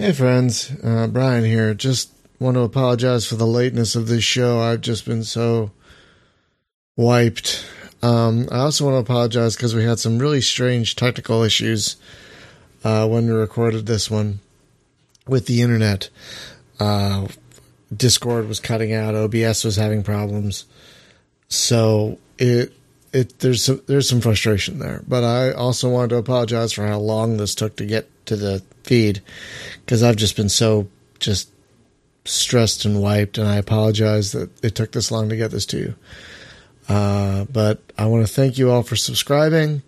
Hey, friends. Uh, Brian here. Just want to apologize for the lateness of this show. I've just been so wiped. Um, I also want to apologize because we had some really strange technical issues uh, when we recorded this one with the internet. Uh, Discord was cutting out. OBS was having problems. So it it there's some, there's some frustration there. But I also wanted to apologize for how long this took to get to the feed because I've just been so just stressed and wiped, and I apologize that it took this long to get this to you. Uh, but I want to thank you all for subscribing,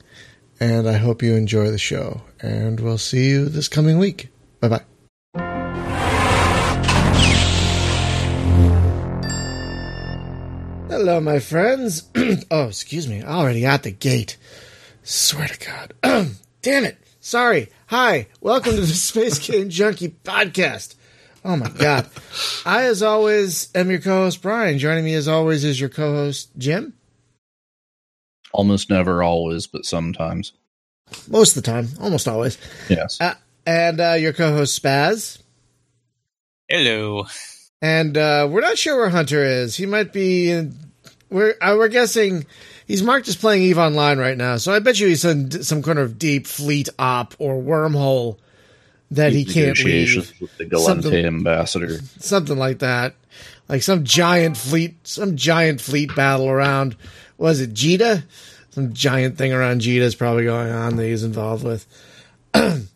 and I hope you enjoy the show. And we'll see you this coming week. Bye bye. Hello, my friends. oh, excuse me. Already at the gate. Swear to God. Damn it. Sorry. Hi. Welcome to the Space Game Junkie podcast. Oh my God. I, as always, am your co host, Brian. Joining me, as always, is your co host, Jim. Almost never, always, but sometimes. Most of the time. Almost always. Yes. Uh, and uh, your co host, Spaz. Hello. And uh, we're not sure where Hunter is. He might be in. We're, uh, we're guessing he's marked as playing Eve Online right now, so I bet you he's in some kind of deep fleet op or wormhole that he can't leave. With the Something- ambassador. something like that, like some giant fleet, some giant fleet battle around. Was it Jita? Some giant thing around Jita is probably going on that he's involved with.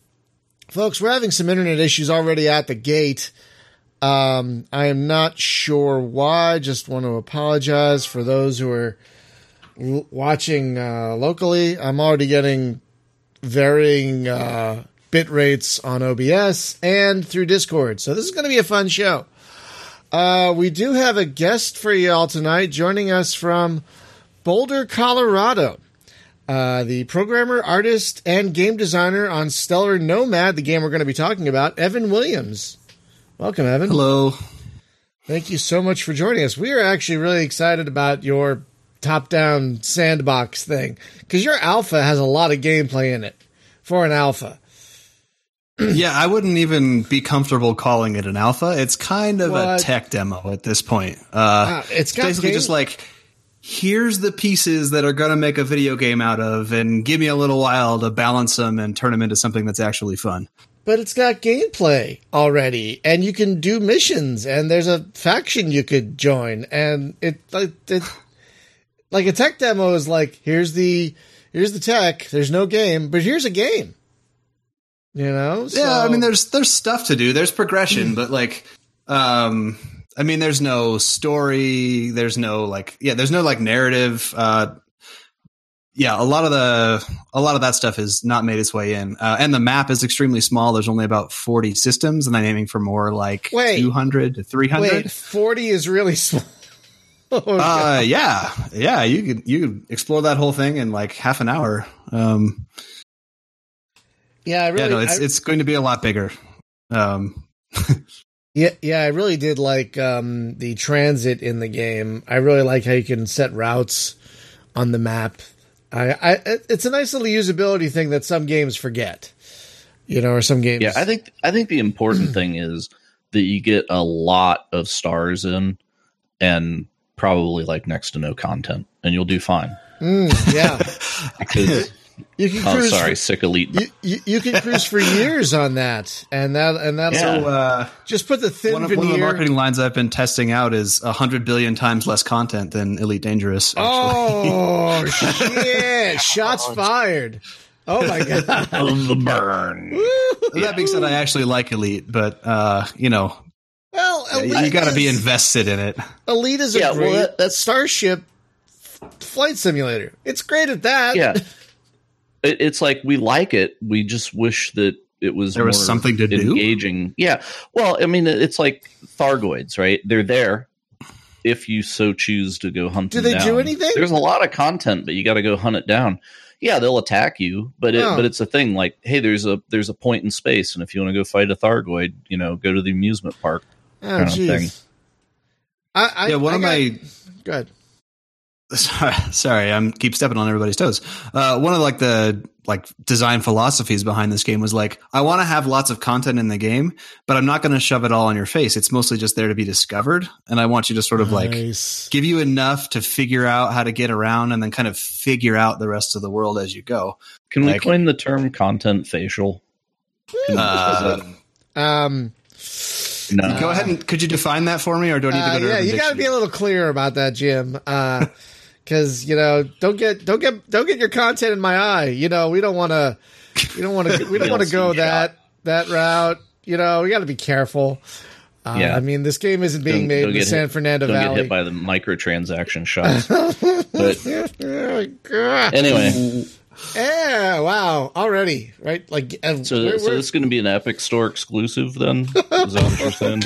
Folks, we're having some internet issues already at the gate. Um, I am not sure why. Just want to apologize for those who are l- watching uh, locally. I'm already getting varying uh, bit rates on OBS and through Discord. So this is going to be a fun show. Uh, we do have a guest for y'all tonight joining us from Boulder, Colorado. Uh, the programmer, artist, and game designer on Stellar Nomad, the game we're going to be talking about, Evan Williams. Welcome, Evan. Hello. Thank you so much for joining us. We are actually really excited about your top down sandbox thing because your alpha has a lot of gameplay in it for an alpha. yeah, I wouldn't even be comfortable calling it an alpha. It's kind of What? a tech demo at this point. Uh, Ah, it's got basically game- just like here's the pieces that are going to make a video game out of, and give me a little while to balance them and turn them into something that's actually fun. but it's got gameplay already and you can do missions and there's a faction you could join and it like it, like a tech demo is like here's the here's the tech there's no game but here's a game you know Yeah, I mean, there's there's stuff to do. There's progression, but like, um, I mean, there's no story. There's no like, yeah, there's no like narrative. Uh, yeah, a lot of the a lot of that stuff has not made its way in, uh, and the map is extremely small. There's only about 40 systems, and I'm aiming for more like Wait. 200 to 300. wait 40 is really small Oh, Uh, yeah, yeah, you could you could explore that whole thing in like half an hour. Um, yeah i really yeah, no, it's I- it's going to be a lot bigger. Um, Yeah, yeah, I really did like um, the transit in the game. I really like how you can set routes on the map. I, I, it's a nice little usability thing that some games forget, you know, or some games. Yeah, I think I think the important thing is that you get a lot of stars in and probably like next to no content and you'll do fine. Mm, yeah, you can oh cruise. sorry, For, sick elite. you, you, you can cruise for years on that, and that and that's Yeah. so, uh, just put the thin one of, veneer. one of the marketing lines I've been testing out is a hundred billion times less content than Elite Dangerous. Actually. oh shit! Shots fired. Oh my god! the burn. that being said, I actually like Elite, but uh, you know, Well, you, got to be invested in it. Elite is a Yeah, well, great that- Starship f- flight simulator. It's great at that. Yeah. It, it's like we like it. We just wish that it was There was something to do? engaging. Yeah. Well, I mean, it's like Thargoids, right? They're there if you so choose to go hunt Do them they do anything? There's a lot of content, but you got to go hunt it down. Yeah, they'll attack you, but it, Oh. but it's a thing. Like, hey, there's a there's a point in space, and if you want to go fight a Thargoid, you know, go to the amusement park. Oh, kind of thing. jeez. I, I, yeah, one I of got- my Good. sorry, sorry, I'm keep stepping on everybody's toes. Uh, one of like the like design philosophies behind this game was like I want to have lots of content in the game, but I'm not going to shove it all in your face. It's mostly just there to be discovered, and I want you to sort of like give you enough to figure out how to get around and then kind of figure out the rest of the world as you go. Can we coin the term content facial? Uh, Um, no. go ahead and could you define that for me, or do I need to uh, go to yeah, Urban you got to be a little clear about that, Jim. Uh, because you know, don't get don't get don't get your content in my eye. You know, we don't want to we don't want to we don't want to go DLC shot. that that route. You know, we got to be careful. Uh, Yeah. I mean, this game isn't being Don't- made don't in the get San hit- Fernando Don't get hit by the microtransaction shots. but oh, God. anyway, Yeah, wow, already right? Like, uh, so, we're, so we're- this is going to be an Epic Store exclusive then? Is that what you're saying?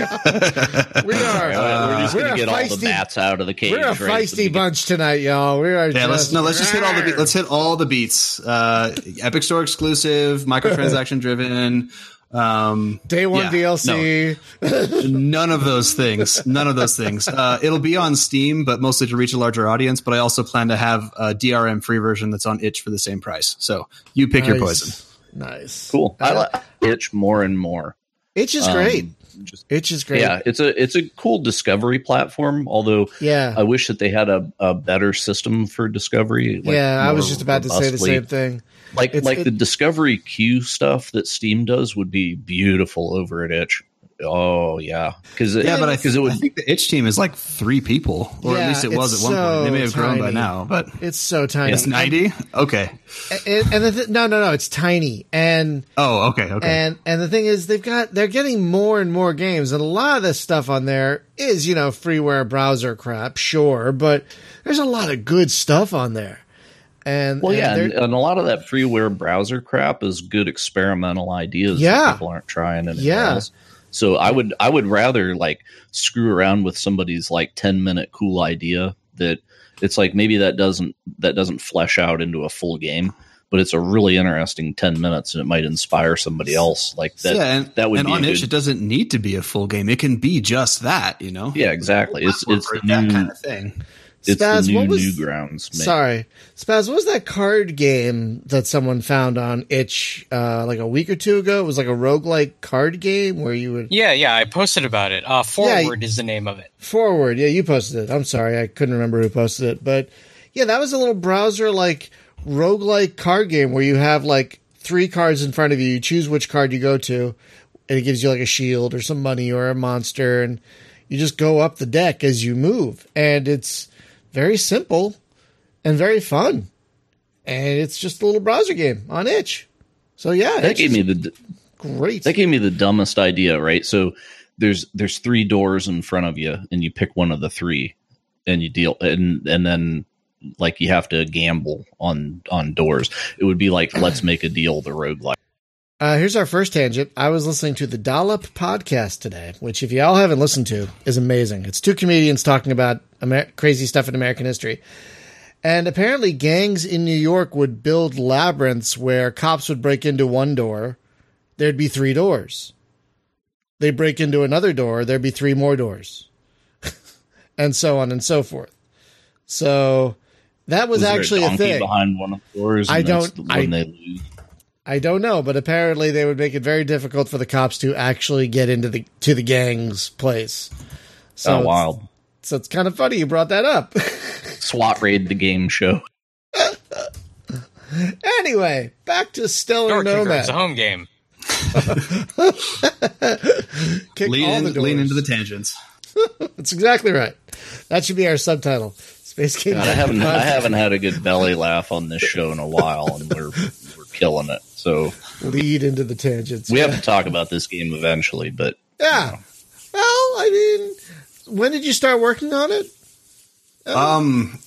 we are All right, we're just going to get all the feisty- bats out of the cage. we're a right feisty beginning. bunch tonight, y'all. We are. Yeah, let's no, let's just hit all the be- let's hit all the beats. Uh, Epic Store exclusive, microtransaction driven. Um, day one yeah, DLC. none of those things. None of those things. Uh, it'll be on Steam, but mostly to reach a larger audience. But I also plan to have a DRM free version that's on itch for the same price. So you pick your poison. Nice, Cool. I Uh, like itch more and more. Itch is Um, great. just- Itch is great. Yeah, it's a it's a cool discovery platform. Although yeah. I wish that they had a, a better system for discovery. like yeah, I was just about to say the same thing. Like It's- like it- the discovery queue stuff that Steam does would be beautiful over at Itch. Oh yeah, because Yeah, but I, because it would I would think the itch team is like three people, or Yeah, at least it was it's at one point. They may have so grown by now, but It's so tiny. it's ninety. Okay. And, and the th- no, no, no, it's tiny. And Oh, okay, okay. and and the thing is, they've got they're getting more and more games, and a lot of this stuff on there is you know freeware browser crap, sure, but there's a lot of good stuff on there. And well, and yeah, and, and a lot of that freeware browser crap is good experimental ideas. Yeah. that people aren't trying anywhere Yeah. else. So I would I would rather like screw around with somebody's like ten minute cool idea that it's like maybe that doesn't that doesn't flesh out into a full game, but it's a really interesting ten minutes and it might inspire somebody else. Like that yeah, and, that would and be on itch, good- it doesn't need to be a full game. It can be just that, you know. yeah, exactly. It's it's the that new kind of thing. It's Spaz, the new what was- Newgrounds. man. Sorry, Spaz. What was that card game that someone found on Itch uh, like a week or two ago? It was like a roguelike card game where you would Yeah, yeah, I posted about it. Uh, Forward is the name of it. forward. Yeah, you posted it. I'm sorry, I couldn't remember who posted it, but yeah, that was a little browser like roguelike card game where you have like three cards in front of you. You choose which card you go to, and it gives you like a shield or some money or a monster, and you just go up the deck as you move, and it's very simple and very fun. And it's just a little browser game on itch. So yeah, That gave me the great. That gave me the dumbest idea, right? So there's there's three doors in front of you, and you pick one of the three, and you deal, and and then like you have to gamble on on doors. It would be like let's make a deal, the roguelike. Uh, here's our first tangent. I was listening to the Dollop podcast today, which, if y'all haven't listened to, is amazing. It's two comedians talking about Amer- crazy stuff in American history. And apparently, gangs in New York would build labyrinths where cops would break into one door, there'd be three doors. They break into another door, there'd be three more doors, and so on and so forth. So that was, Was actually a, donkey thing. behind one of the doors. I don't- I-. I don't know, but apparently they would make it very difficult for the cops to actually get into the to the gang's place. So oh, it's, wild! So it's kind of funny you brought that up. SWAT raid the game show. anyway, back to Stellar Door Kicker is Nomad. a home game. Kick Lean, all the doors. lean into the tangents. That's exactly right. That should be our subtitle. Space King. God, I haven't I haven't had a good belly laugh on this show in a while, and we're we're killing it. So lead into the tangents. we have to talk about this game eventually, but yeah. Well, I mean, when did you start working on it? Um,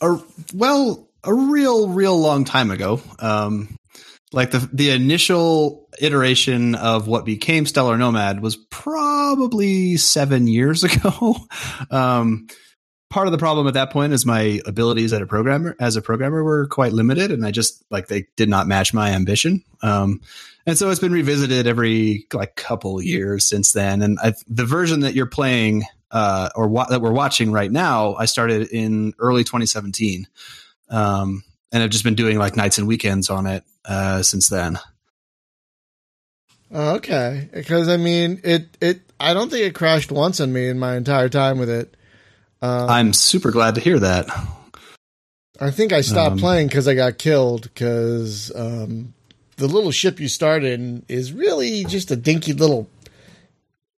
a, well, a real, real long time ago. Um, like the the initial iteration of what became Stellar Nomad was probably seven years ago. um, part of the problem at that point is my abilities as a programmer as a programmer were quite limited, and I just like they did not match my ambition. Um, and so it's been revisited every like couple years since then. And I, the version that you're playing uh, or wa- that we're watching right now, I started in early 2017. Um, and I've just been doing like nights and weekends on it uh, since then. Okay, because I mean, it it I don't think it crashed once on me in my entire time with it. Um, I'm super glad to hear that. I think I stopped um, playing because I got killed because um, the little ship you start in is really just a dinky little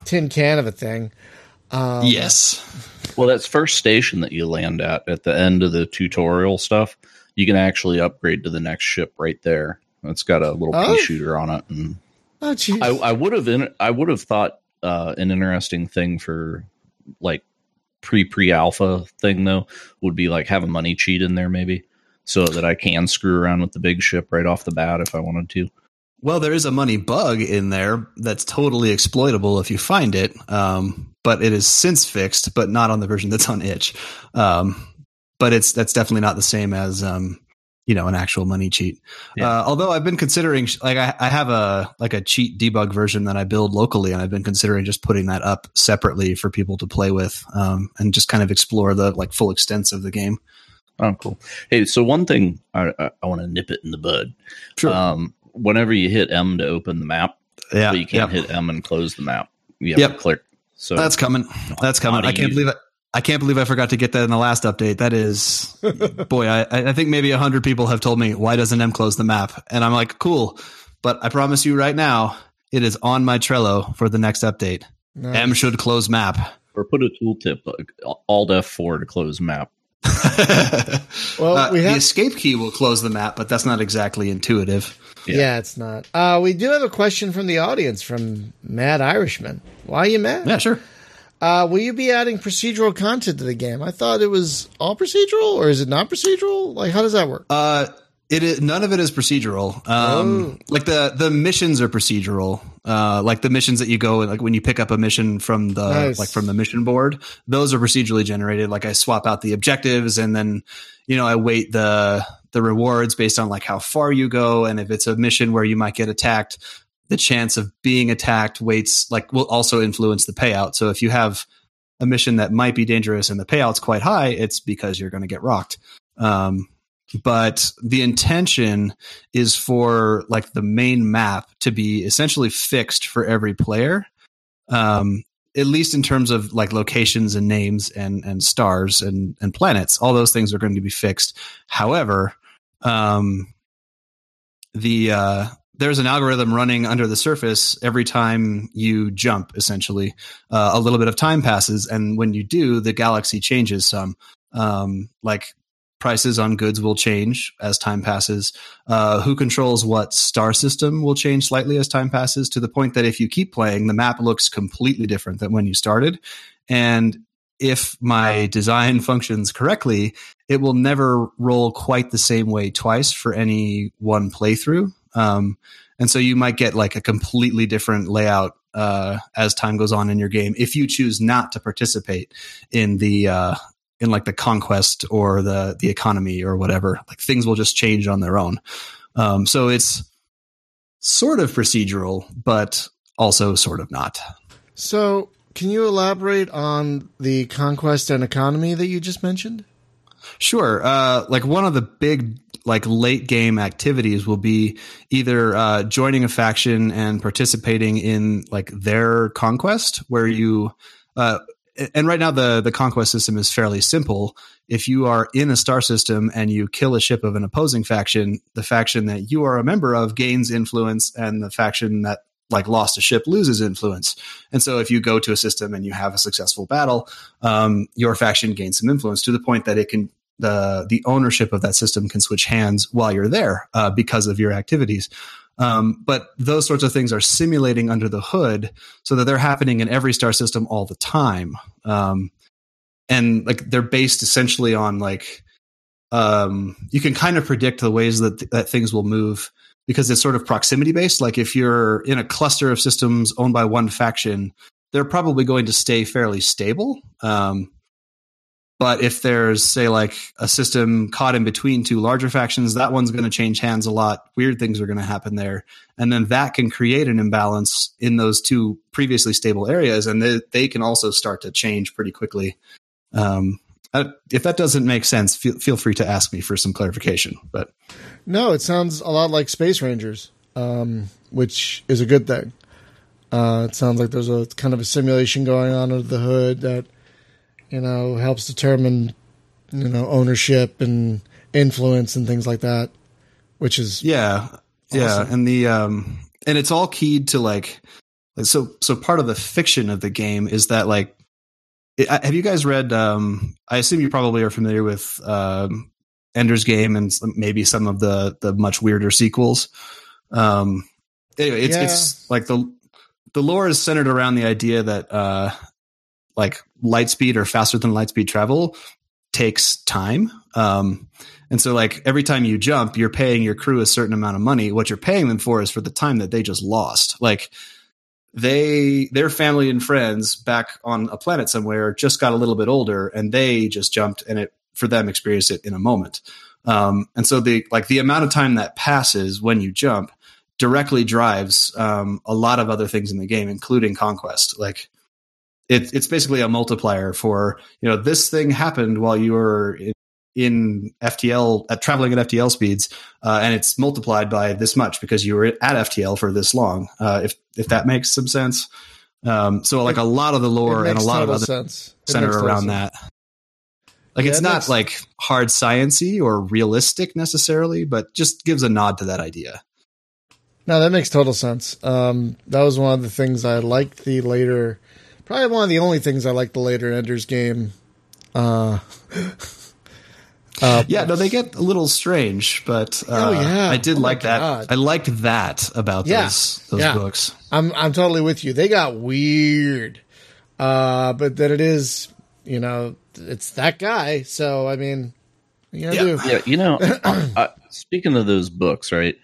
tin can of a thing. Um, yes. Well, that's first station that you land at at the end of the tutorial stuff. You can actually upgrade to the next ship right there. It's got a little oh. pea shooter on it, and oh, I, I would have I would have thought uh, an interesting thing for like pre pre alpha thing though would be like have a money cheat in there maybe so that I can screw around with the big ship right off the bat if I wanted to. Well, there is a money bug in there that's totally exploitable if you find it, um, but it is since fixed, but not on the version that's on itch. Um, but it's that's definitely not the same as um, you know an actual money cheat. Yeah. Uh, although I've been considering, like I, I, have a like a cheat debug version that I build locally, and I've been considering just putting that up separately for people to play with um, and just kind of explore the like full extents of the game. Oh, cool. Hey, so one thing I, I, I want to nip it in the bud. Sure. Um, whenever you hit M to open the map, yeah, you can't hit M and close the map. You have yep. to click. So that's coming. That's coming. I can't believe it. I can't believe I forgot to get that in the last update. That is, boy, I, I think maybe a hundred people have told me why doesn't M close the map, and I'm like, cool, but I promise you right now, it is on my Trello for the next update. Nice. M should close map, or put a tooltip Alt F4 to close map. well, uh, we have- the escape key will close the map, but that's not exactly intuitive. Yeah, yeah it's not. Uh, we do have a question from the audience from Mad Irishman. Why are you mad? Yeah, sure. Uh, will you be adding procedural content to the game? I thought it was all procedural, or is it not procedural? Like, how does that work? Uh, it is none of it is procedural. Um, oh. like the the missions are procedural. Uh, like the missions that you go like when you pick up a mission from the nice. like from the mission board, those are procedurally generated. Like I swap out the objectives and then you know I weight the the rewards based on like how far you go and if it's a mission where you might get attacked, the chance of being attacked weights like will also influence the payout. So if you have a mission that might be dangerous and the payout's quite high, it's because you're going to get rocked. Um, but the intention is for like the main map to be essentially fixed for every player. Um, at least in terms of like locations and names and and stars and and planets, all those things are going to be fixed. However, um, the uh, there's an algorithm running under the surface every time you jump essentially. Uh, a little bit of time passes and when you do the galaxy changes some. Um, like prices on goods will change as time passes. Uh, who controls what star system will change slightly as time passes to the point that if you keep playing the map looks completely different than when you started. And if my design functions correctly, it will never roll quite the same way twice for any one playthrough. Um, and so you might get like a completely different layout uh, as time goes on in your game if you choose not to participate in the uh, in like the conquest or the the economy or whatever. Like things will just change on their own. Um, so it's sort of procedural, but also sort of not. So, can you elaborate on the conquest and economy that you just mentioned? Sure. Uh, like one of the big like late game activities will be either uh, joining a faction and participating in like their conquest, where you uh, and right now the the conquest system is fairly simple. If you are in a star system and you kill a ship of an opposing faction, the faction that you are a member of gains influence, and the faction that like lost a ship loses influence. And so if you go to a system and you have a successful battle, um, your faction gains some influence to the point that it can the the ownership of that system can switch hands while you're there uh, because of your activities. Um, but those sorts of things are simulating under the hood so that they're happening in every star system all the time. Um, and like they're based essentially on like um, you can kind of predict the ways that th- that things will move because it's sort of proximity based. Like if you're in a cluster of systems owned by one faction, they're probably going to stay fairly stable. Um, but if there's, say, like a system caught in between two larger factions, that one's going to change hands a lot. Weird things are going to happen there. And then that can create an imbalance in those two previously stable areas. And they, they can also start to change pretty quickly. Um, if that doesn't make sense, feel, feel free to ask me for some clarification. But no, it sounds a lot like Space Rangers, um, which is a good thing. Uh, it sounds like there's a kind of a simulation going on under the hood that you know helps determine you know ownership and influence and things like that, which is yeah, awesome. yeah, and the um, and it's all keyed to like so so part of the fiction of the game is that like have you guys read? Um, I assume you probably are familiar with um, Ender's Game and maybe some of the the much weirder sequels. Um, anyway, it's yeah. it's like the the lore is centered around the idea that uh, like light speed or faster than light speed travel takes time. Um, and so like every time you jump, you're paying your crew a certain amount of money. What you're paying them for is for the time that they just lost. Like they their family and friends back on a planet somewhere just got a little bit older and they just jumped and it for them experienced it in a moment um, and so the like the amount of time that passes when you jump directly drives um, a lot of other things in the game including conquest like it, it's basically a multiplier for you know this thing happened while you were in, in FTL at traveling at FTL speeds, uh, and it's multiplied by this much because you were at FTL for this long. Uh, if if that makes some sense. Um, so like a lot of the lore and a lot of other sense. center around sense. that. Like yeah, it's it not makes... like hard sciency or realistic necessarily, but just gives a nod to that idea. No, that makes total sense. Um, that was one of the things I liked the later, probably one of the only things I like the later Ender's game. Uh, Uh, yeah, no, they get a little strange, but uh, oh yeah, I did oh like that. God. I liked that about yeah. those those yeah. books. I'm I'm totally with you. They got weird, uh, but that it is, you know, it's that guy. So I mean, you yeah. Yeah, you know, uh, speaking of those books, right?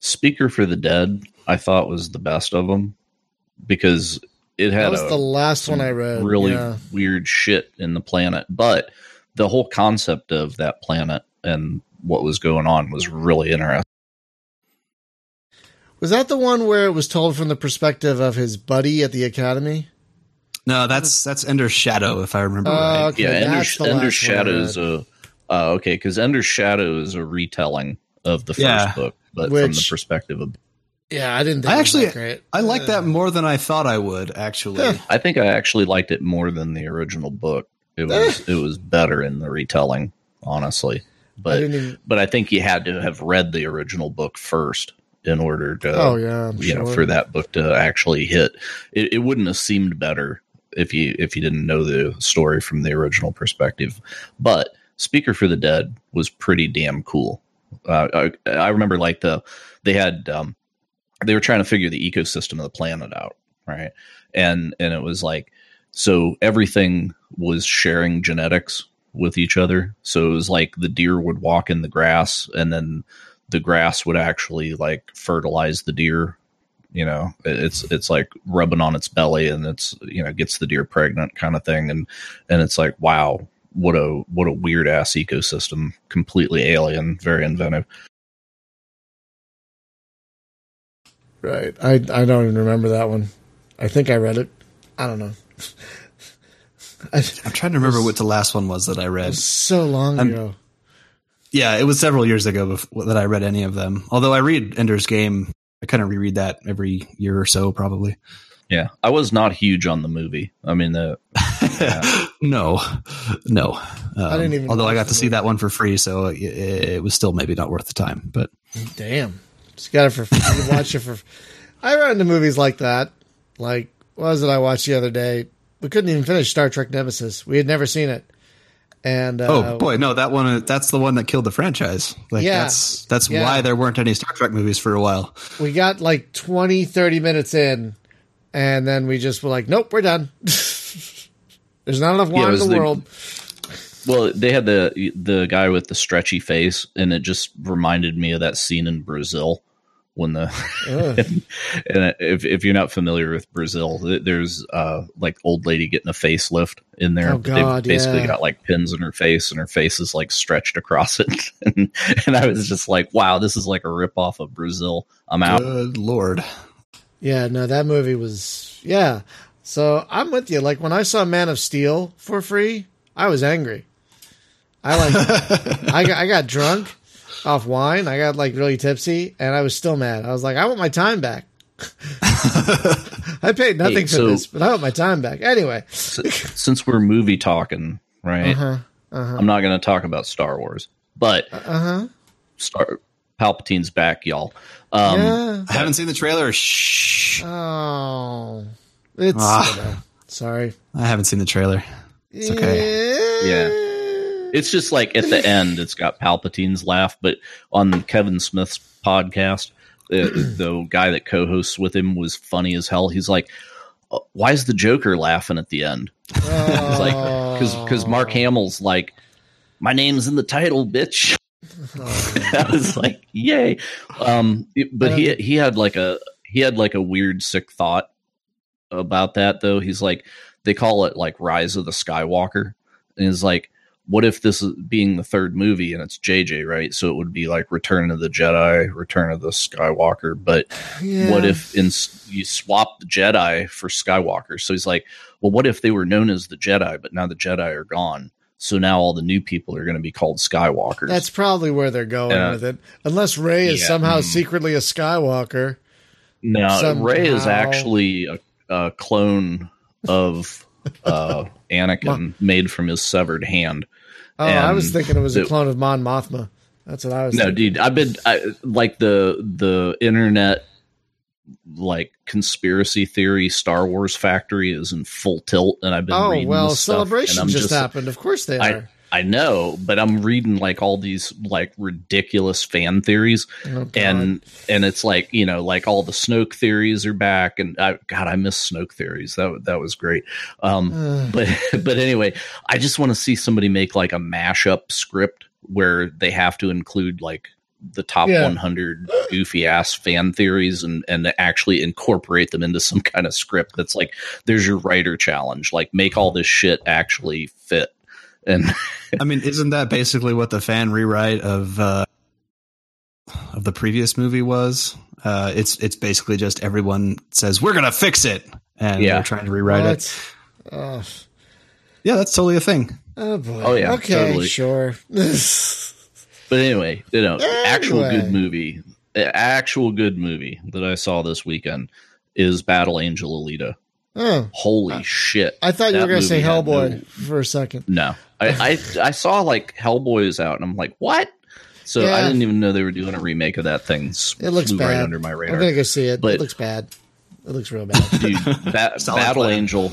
Speaker for the Dead, I thought was the best of them because it had that was a, the last one I read. Really yeah. weird shit in the planet, but the whole concept of that planet and what was going on was really interesting. Was that the one where it was told from the perspective of his buddy at the academy? No, that's that's Ender's Shadow, if I remember uh, right. Okay, yeah, Ender's, Ender's Shadow is a uh, okay because Ender's Shadow is a retelling of the first yeah. book, but Which, from the perspective of yeah, I didn't. I actually, I like that more than I thought I would. Actually, I think I actually liked it more than the original book. It was it was better in the retelling, honestly. But I even, but I think you had to have read the original book first in order to oh yeah I'm you sure. know for that book to actually hit. It, it wouldn't have seemed better if you if you didn't know the story from the original perspective. But Speaker for the Dead was pretty damn cool. Uh, I, I, remember like the they had um, they were trying to figure the ecosystem of the planet out, right? And and it was like so everything was sharing genetics with each other. So it was like the deer would walk in the grass and then the grass would actually like fertilize the deer. You know, it's it's like rubbing on its belly and it's you know gets the deer pregnant kind of thing, and and it's like wow, what a what a weird ass ecosystem, completely alien, very inventive. Right. I I don't even remember that one. I think I read it. I don't know. I, am trying to remember what the last one was that I read. so long I'm, ago. Yeah, it was several years ago before, that I read any of them. Although I read Ender's Game, I kind of reread that every year or so, probably. Yeah, I was not huge on the movie. I mean, the yeah. no, no. Um, I didn't even. Although I got to see that one for free, so it, it, was still maybe not worth the time. But damn, just got it for free. watch it for. I run into movies like that. Like, what was it I watched the other day? we couldn't even finish Star Trek Nemesis. We had never seen it. And uh, oh boy, no, that one that's the one that killed the franchise. Like yeah, that's that's yeah. why there weren't any Star Trek movies for a while. We got like 20 30 minutes in and then we just were like, nope, we're done. There's not enough wine yeah, in the, the world. Well, they had the the guy with the stretchy face and it just reminded me of that scene in Brazil when the and, if if you're not familiar with Brazil, there's uh like old lady getting a facelift in there. Oh, God, They've basically yeah. got like pins in her face, and her face is like stretched across it. and, and I was just like, wow, this is like a rip off of Brazil. I'm out. Good lord. Yeah, no, that movie was yeah. So I'm with you. Like when I saw Man of Steel for free, I was angry. I like I got I got drunk off wine. I got like really tipsy, and I was still mad. I was like, I want my time back. I paid nothing Hey, for this, but I want my time back. Anyway, S- Since we're movie talking, right? uh huh, I'm not going to talk about Star Wars, but uh huh. Star Palpatine's back, y'all. Um, yeah. I haven't seen the trailer. Shh. Oh, it's Ah. sorry. I haven't seen the trailer. It's okay. Yeah. It's just like at the end, it's got Palpatine's laugh, but on Kevin Smith's podcast, the, the guy that co-hosts with him was funny as hell. He's like, "Uh, "Why is the Joker laughing at the end?" He's like, "Because because Mark Hamill's like, my name's in the title, bitch." I was like, "Yay!" Um, it- but he he had like a he had like a weird sick thought about that though. He's like, they call it like Rise of the Skywalker, and he's like, what if this is being the third movie and it's JJ, right? So it would be like Return of the Jedi, Return of the Skywalker. But Yeah. what if in, you swap the Jedi for Skywalker? So he's like, well, what if they were known as the Jedi, but now the Jedi are gone? So now all the new people are going to be called Skywalkers. That's probably where they're going Yeah. with it. Unless Rey is Yeah. somehow Mm. secretly a Skywalker. No, Rey is actually a, a clone of uh, Anakin, made from his severed hand. Oh, I was thinking it was a clone of Mon Mothma. That's what I was. No, thinking. dude, I've been I, like the the internet like conspiracy theory Star Wars factory is in full tilt, and I've been Oh reading well, celebration I'm just, happened. Of course they I are. I know, but I'm reading like all these like ridiculous fan theories, Oh, and and it's like you know like all the Snoke theories are back, and I, God, I miss Snoke theories. That that was great. Um, but but anyway, I just want to see somebody make like a mashup script where they have to include like the top Yeah. 100 goofy ass fan theories and and actually incorporate them into some kind of script that's like there's your writer challenge like make all this shit actually fit and I mean, isn't that basically what the fan rewrite of uh, of the previous movie was? Uh, it's it's basically just everyone says we're gonna fix it, and Yeah. they're trying to rewrite it. What? Oh, Yeah, that's totally a thing. oh boy. Oh, yeah, Okay, totally. sure. but anyway you know actual good movie actual good movie that i saw this weekend is battle angel alita oh, holy shit I thought you were going to say Hellboy no- for a second. No, I, I I saw like Hellboy's out, and I'm like, what? So I didn't even know they were doing a remake of that thing. S- It looks bad. right under my radar. I'm going to go see it. But- it looks bad. It looks real bad. Dude, ba- Battle plan. Angel,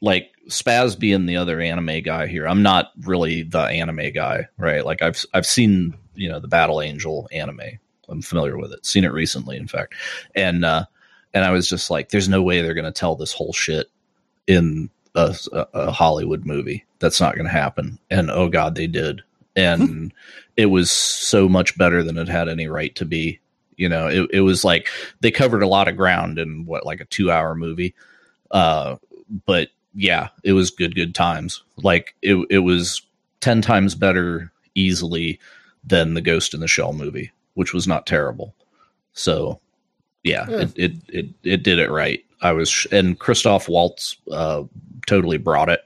like Spaz being the other anime guy here. I'm not really the anime guy, right? Like I've I've seen you know the Battle Angel anime. I'm familiar with it. Seen it recently, in fact, and uh, and I was just like, there's no way they're going to tell this whole shit in a, a, Hollywood movie. That's not going to happen. And oh god, they did. And it was so much better than it had any right to be. You know, it, it was like they covered a lot of ground in what like a two hour movie. Uh, but yeah, it was good, good times. Like it, it was ten times better easily than the Ghost in the Shell movie, which was not terrible. So yeah, Yeah. It, it it it did it right. I was sh- and Christoph Waltz uh, totally brought it.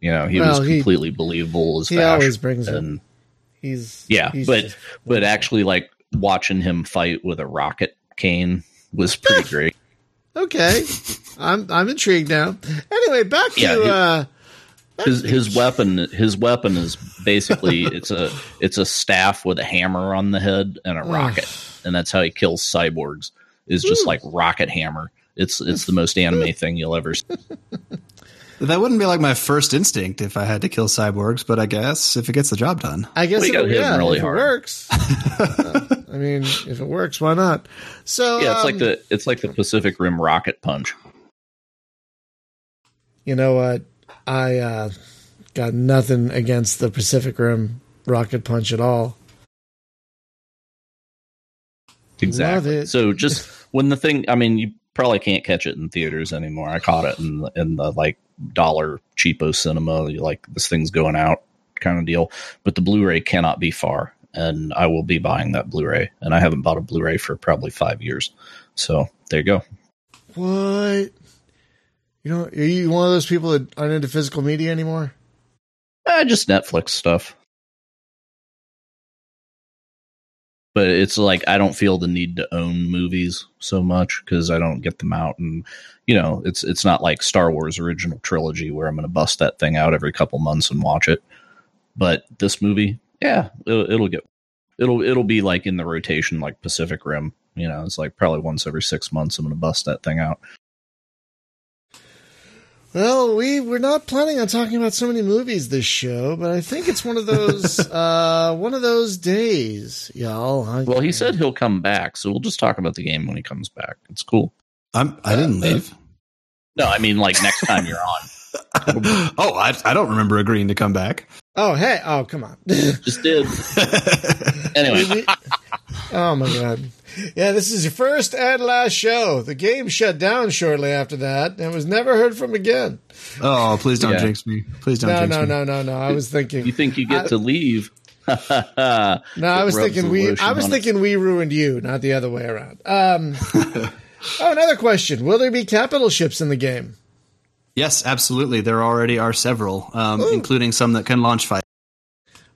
You know, he Well, was he- completely believable as he Vash, always brings it. He's Yeah, he's but- but actually, like watching him fight with a rocket cane was pretty great. okay. I'm I'm intrigued now. Anyway, back to he- uh, his his weapon his weapon is basically it's a it's a staff with a hammer on the head and a rocket and that's how he kills cyborgs is just Ooh. like rocket hammer it's it's the most anime thing you'll ever see That wouldn't be like my first instinct if I had to kill cyborgs, but I guess if it gets the job done. I guess Well, you it, gotta hit him yeah, really if hard. it works. Uh, I mean, if it works, why not? So yeah it's like um, the it's like the pacific rim rocket punch you know what? I uh, got nothing against the Pacific Rim rocket punch at all. exactly it. so just when the thing i mean you probably can't catch it in theaters anymore i caught it in the, in the like dollar cheapo cinema you like this thing's going out kind of deal. But the blu-ray cannot be far and i will be buying that blu-ray. And i haven't bought a blu-ray for probably five years. So there you go. What? You know, are you one of those people that aren't into physical media anymore? uh, just netflix stuff but it's like I don't feel the need to own movies so much because I don't get them out, and you know, it's it's not like Star Wars original trilogy where I'm going to bust that thing out every couple months and watch it. But this movie, yeah, it'll, it'll get it'll it'll be like in the rotation like Pacific Rim. You know, it's like probably once every six months I'm going to bust that thing out. Well, we we're not planning on talking about so many movies this show, but I think it's one of those uh, one of those days, y'all. I, well, he said he'll come back, so we'll just talk about the game when he comes back. It's cool. I'm I didn't uh, leave. No, I mean like next time you're on. oh, I I don't remember agreeing to come back. Oh, hey, oh, come on. just did. anyway. oh my god. Yeah, this is your first and last show. The game shut down shortly after that and was never heard from again. Oh, please don't yeah. jinx me. Please don't jinx me. no, no, me. No, no, no, I was thinking. You think you get I, to leave? no, I was thinking we I was thinking it. we ruined you, not the other way around. Um, oh, another question. Will there be capital ships in the game? Yes, absolutely. There already are several, um, including some that can launch fight.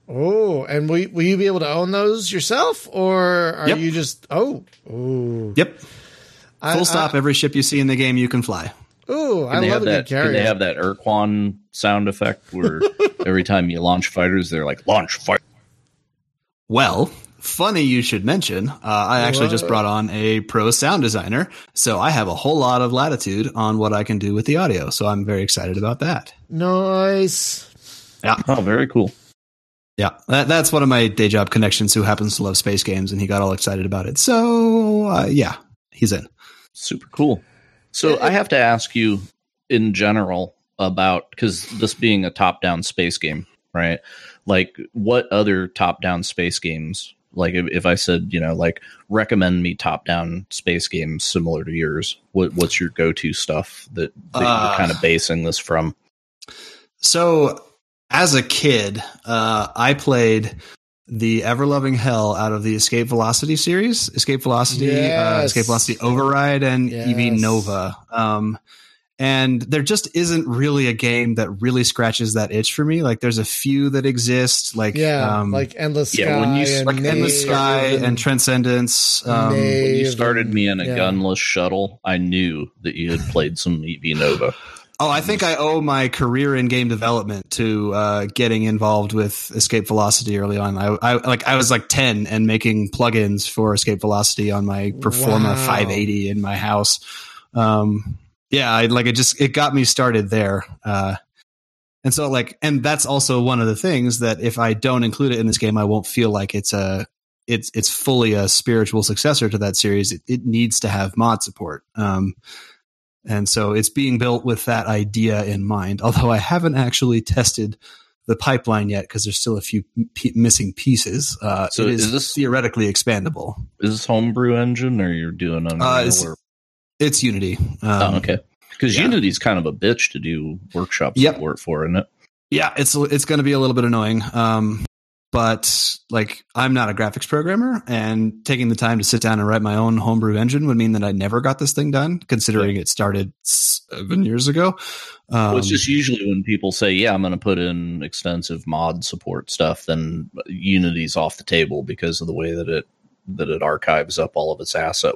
Oh, and will, will you be able to own those yourself, or are yep. you just oh, ooh. Yep. Full I, stop. I, every ship you see in the game, you can fly. Ooh, I love that. Can they have that Ur-Quan sound effect where every time you launch fighters, they're like launch fight. Well, funny you should mention. Uh, I actually what? just brought on a pro sound designer, so I have a whole lot of latitude on what I can do with the audio. So I'm very excited about that. Nice. Yeah. Oh, very cool. Yeah, that, that's one of my day job connections who happens to love space games, and he got all excited about it. So, uh, yeah, he's in. Super cool. So, I have to ask you in general about because this being a top down space game, right? Like, what other top down space games? Like, if, if I said, you know, like, recommend me top down space games similar to yours, what, what's your go to stuff that, that uh, you're kind of basing this from? So, as a kid, uh, I played the ever loving hell out of the Escape Velocity series, Escape Velocity, uh, yes. uh, Escape Velocity Override, and yes. EV Nova. Um, and there just isn't really a game that really scratches that itch for me. Like there's a few that exist, like yeah, um, like Endless Sky, yeah, when you like Endless Sky and, and Transcendence. Um, when you started me in a yeah. gunless shuttle, I knew that you had played some EV Nova. Oh, I think I owe my career in game development to uh, getting involved with Escape Velocity early on. I, I, like I was like ten and making plugins for Escape Velocity on my Performa wow. 580 in my house. Um, yeah, I, like it just it got me started there. Uh, and so like, and that's also one of the things that if I don't include it in this game, I won't feel like it's a it's it's fully a spiritual successor to that series. It, it needs to have mod support. Um, and so it's being built with that idea in mind. Although I haven't actually tested the pipeline yet because there's still a few p- missing pieces. Uh, so it is, is this theoretically expandable? Is this homebrew engine or you're doing on? Uh, it's, it's, Unity. Um, oh, okay. Because yeah. Unity's kind of a bitch to do workshop yep. support for, isn't it? Yeah, it's it's going to be a little bit annoying. Um, but like I'm not a graphics programmer and taking the time to sit down and write my own homebrew engine would mean that I never got this thing done considering yeah. it started seven years ago. Um, well, it's just usually when people say, yeah, I'm going to put in extensive mod support stuff, then Unity's off the table because of the way that it, that it archives up all of its asset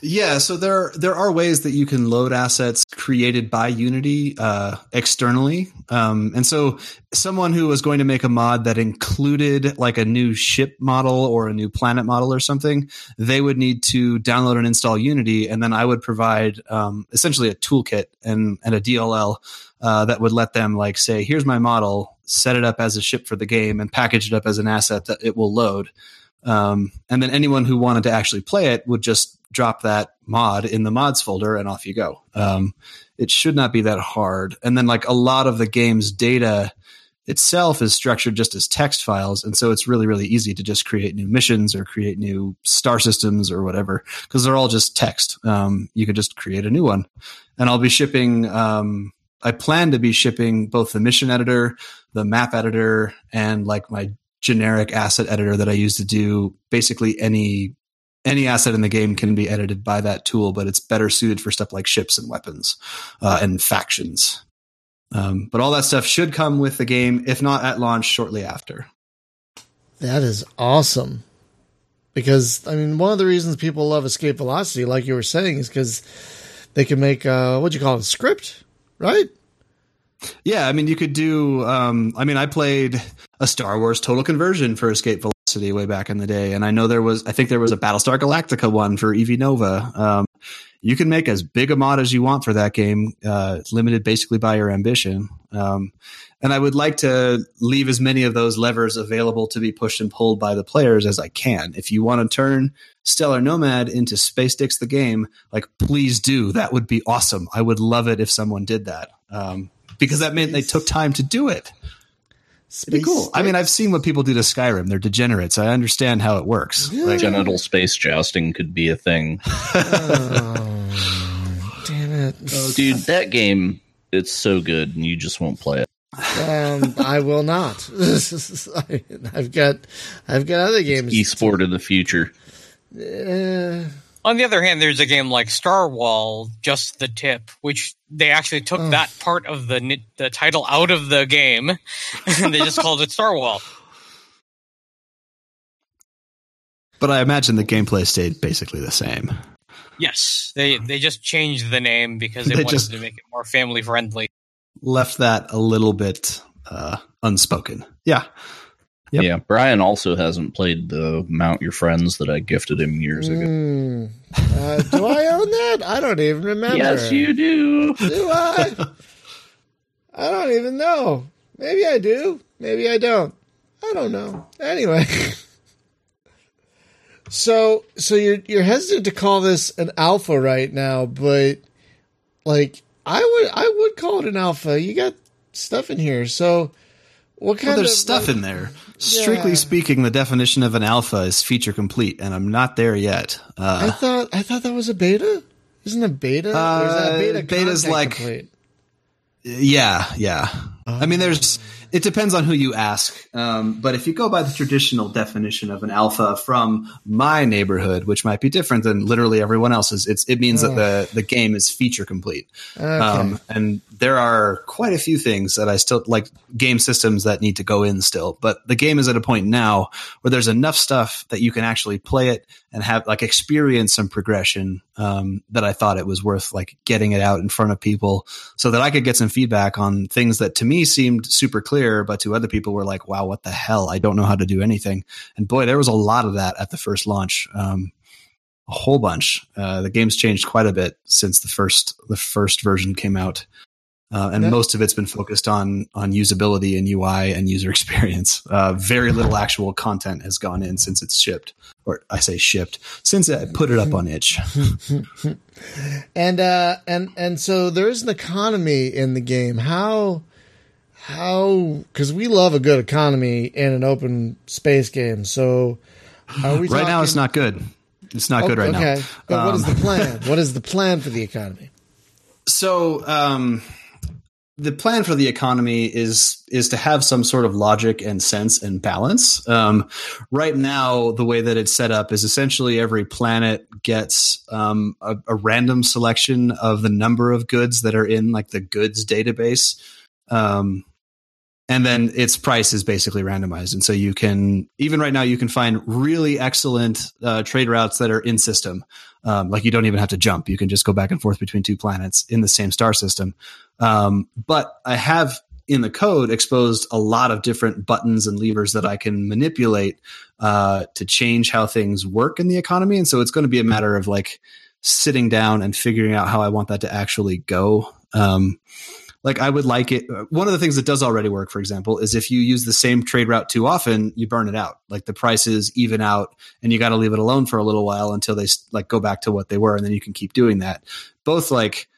yeah, so there there are ways that you can load assets created by Unity uh, externally, um, and so someone who was going to make a mod that included like a new ship model or a new planet model or something, they would need to download and install Unity, and then I would provide um, essentially a toolkit and and a DLL uh, that would let them like say, here's my model, set it up as a ship for the game, and package it up as an asset that it will load. Um, and then anyone who wanted to actually play it would just drop that mod in the mods folder and off you go. Um, it should not be that hard. And then like a lot of the game's data itself is structured just as text files. And so it's really, really easy to just create new missions or create new star systems or whatever, because they're all just text. Um, you could just create a new one. And I'll be shipping, um, I plan to be shipping both the mission editor, the map editor, and like my generic asset editor that I use to do basically any any asset in the game can be edited by that tool, but it's better suited for stuff like ships and weapons uh, and factions. Um, but all that stuff should come with the game, if not at launch, shortly after. That is awesome. because I mean, one of the reasons people love Escape Velocity, like you were saying, is because they can make uh, what do you call it, a script, right? Yeah, I mean, you could do. Um, I mean, I played a Star Wars Total Conversion for Escape Velocity way back in the day, and I know there was. I think there was a Battlestar Galactica one for EV Nova. Um, you can make as big a mod as you want for that game, uh, limited basically by your ambition. Um, and I would like to leave as many of those levers available to be pushed and pulled by the players as I can. If you want to turn Stellar Nomad into Space Dicks the game, like please do. That would be awesome. I would love it if someone did that. Um, because that meant they took time to do it. Space It'd be cool. I mean, I've seen what people do to Skyrim. They're degenerates. I understand how it works. Yeah. Like genital space jousting could be a thing. oh, damn it, oh, dude! That game, it's so good, and you just won't play it. Um, I will not. I've got, I've got other games. Esport of the future. Uh, On the other hand, there's a game like Starwhal, Just the Tip, which they actually took that part of the the title out of the game, and they just called it Starwhal. But I imagine the gameplay stayed basically the same. Yes, they they just changed the name because they, they wanted to make it more family friendly left that a little bit uh, unspoken. Yeah. Yep. Yeah, Brian also hasn't played the Mount Your Friends that I gifted him years ago. Mm, uh, do I own that? I don't even remember. Yes, you do. Do I? I don't even know. Maybe I do. Maybe I don't. I don't know. Anyway. so so you're you're hesitant to call this an alpha right now, but like I would I would call it an alpha. You got stuff in here. So what kind well, there's of stuff like, in there. Strictly yeah. speaking, the definition of an alpha is feature complete, and I'm not there yet. Uh, I thought I thought that was a beta. Isn't a beta? Uh, is that a beta beta's like complete? Yeah, yeah. Oh. I mean, there's it depends on who you ask. Um, but if you go by the traditional definition of an alpha from my neighborhood, which might be different than literally everyone else's, it's, it means oh. that the, the game is feature complete. Okay. Um, and there are quite a few things that I still like game systems that need to go in still, but the game is at a point now where there's enough stuff that you can actually play it and have like experience some progression um, that I thought it was worth like getting it out in front of people so that I could get some feedback on things that to me seemed super clear, but to other people were like, wow, what the hell? I don't know how to do anything. And boy, there was a lot of that at the first launch. Um, a whole bunch. Uh, the game's changed quite a bit since the first the first version came out. Uh, and yeah. most of it's been focused on on usability and UI and user experience. Uh, very little actual content has gone in since it's shipped, or I say shipped since I put it up on itch. and uh, and and so there is an economy in the game. How how because we love a good economy in an open space game. So are we right talking, now it's not good. It's not oh, good right okay. now. But um, what is the um, plan? what is the plan for the economy? So. Um, the plan for the economy is is to have some sort of logic and sense and balance. Um, right now, the way that it's set up is essentially every planet gets um, a, a, random selection of the number of goods that are in like the goods database. Um, and then its price is basically randomized. And so you can, even right now, you can find really excellent uh, trade routes that are in system. Um, like you don't even have to jump. You can just go back and forth between two planets in the same star system. Um, but I have in the code exposed a lot of different buttons and levers that I can manipulate uh, to change how things work in the economy. And so it's going to be a matter of like sitting down and figuring out how I want that to actually go. Um, like I would like it. One of the things that does already work, for example, is if you use the same trade route too often, you burn it out. Like the prices even out, and you got to leave it alone for a little while until they like go back to what they were, and then you can keep doing that. Both like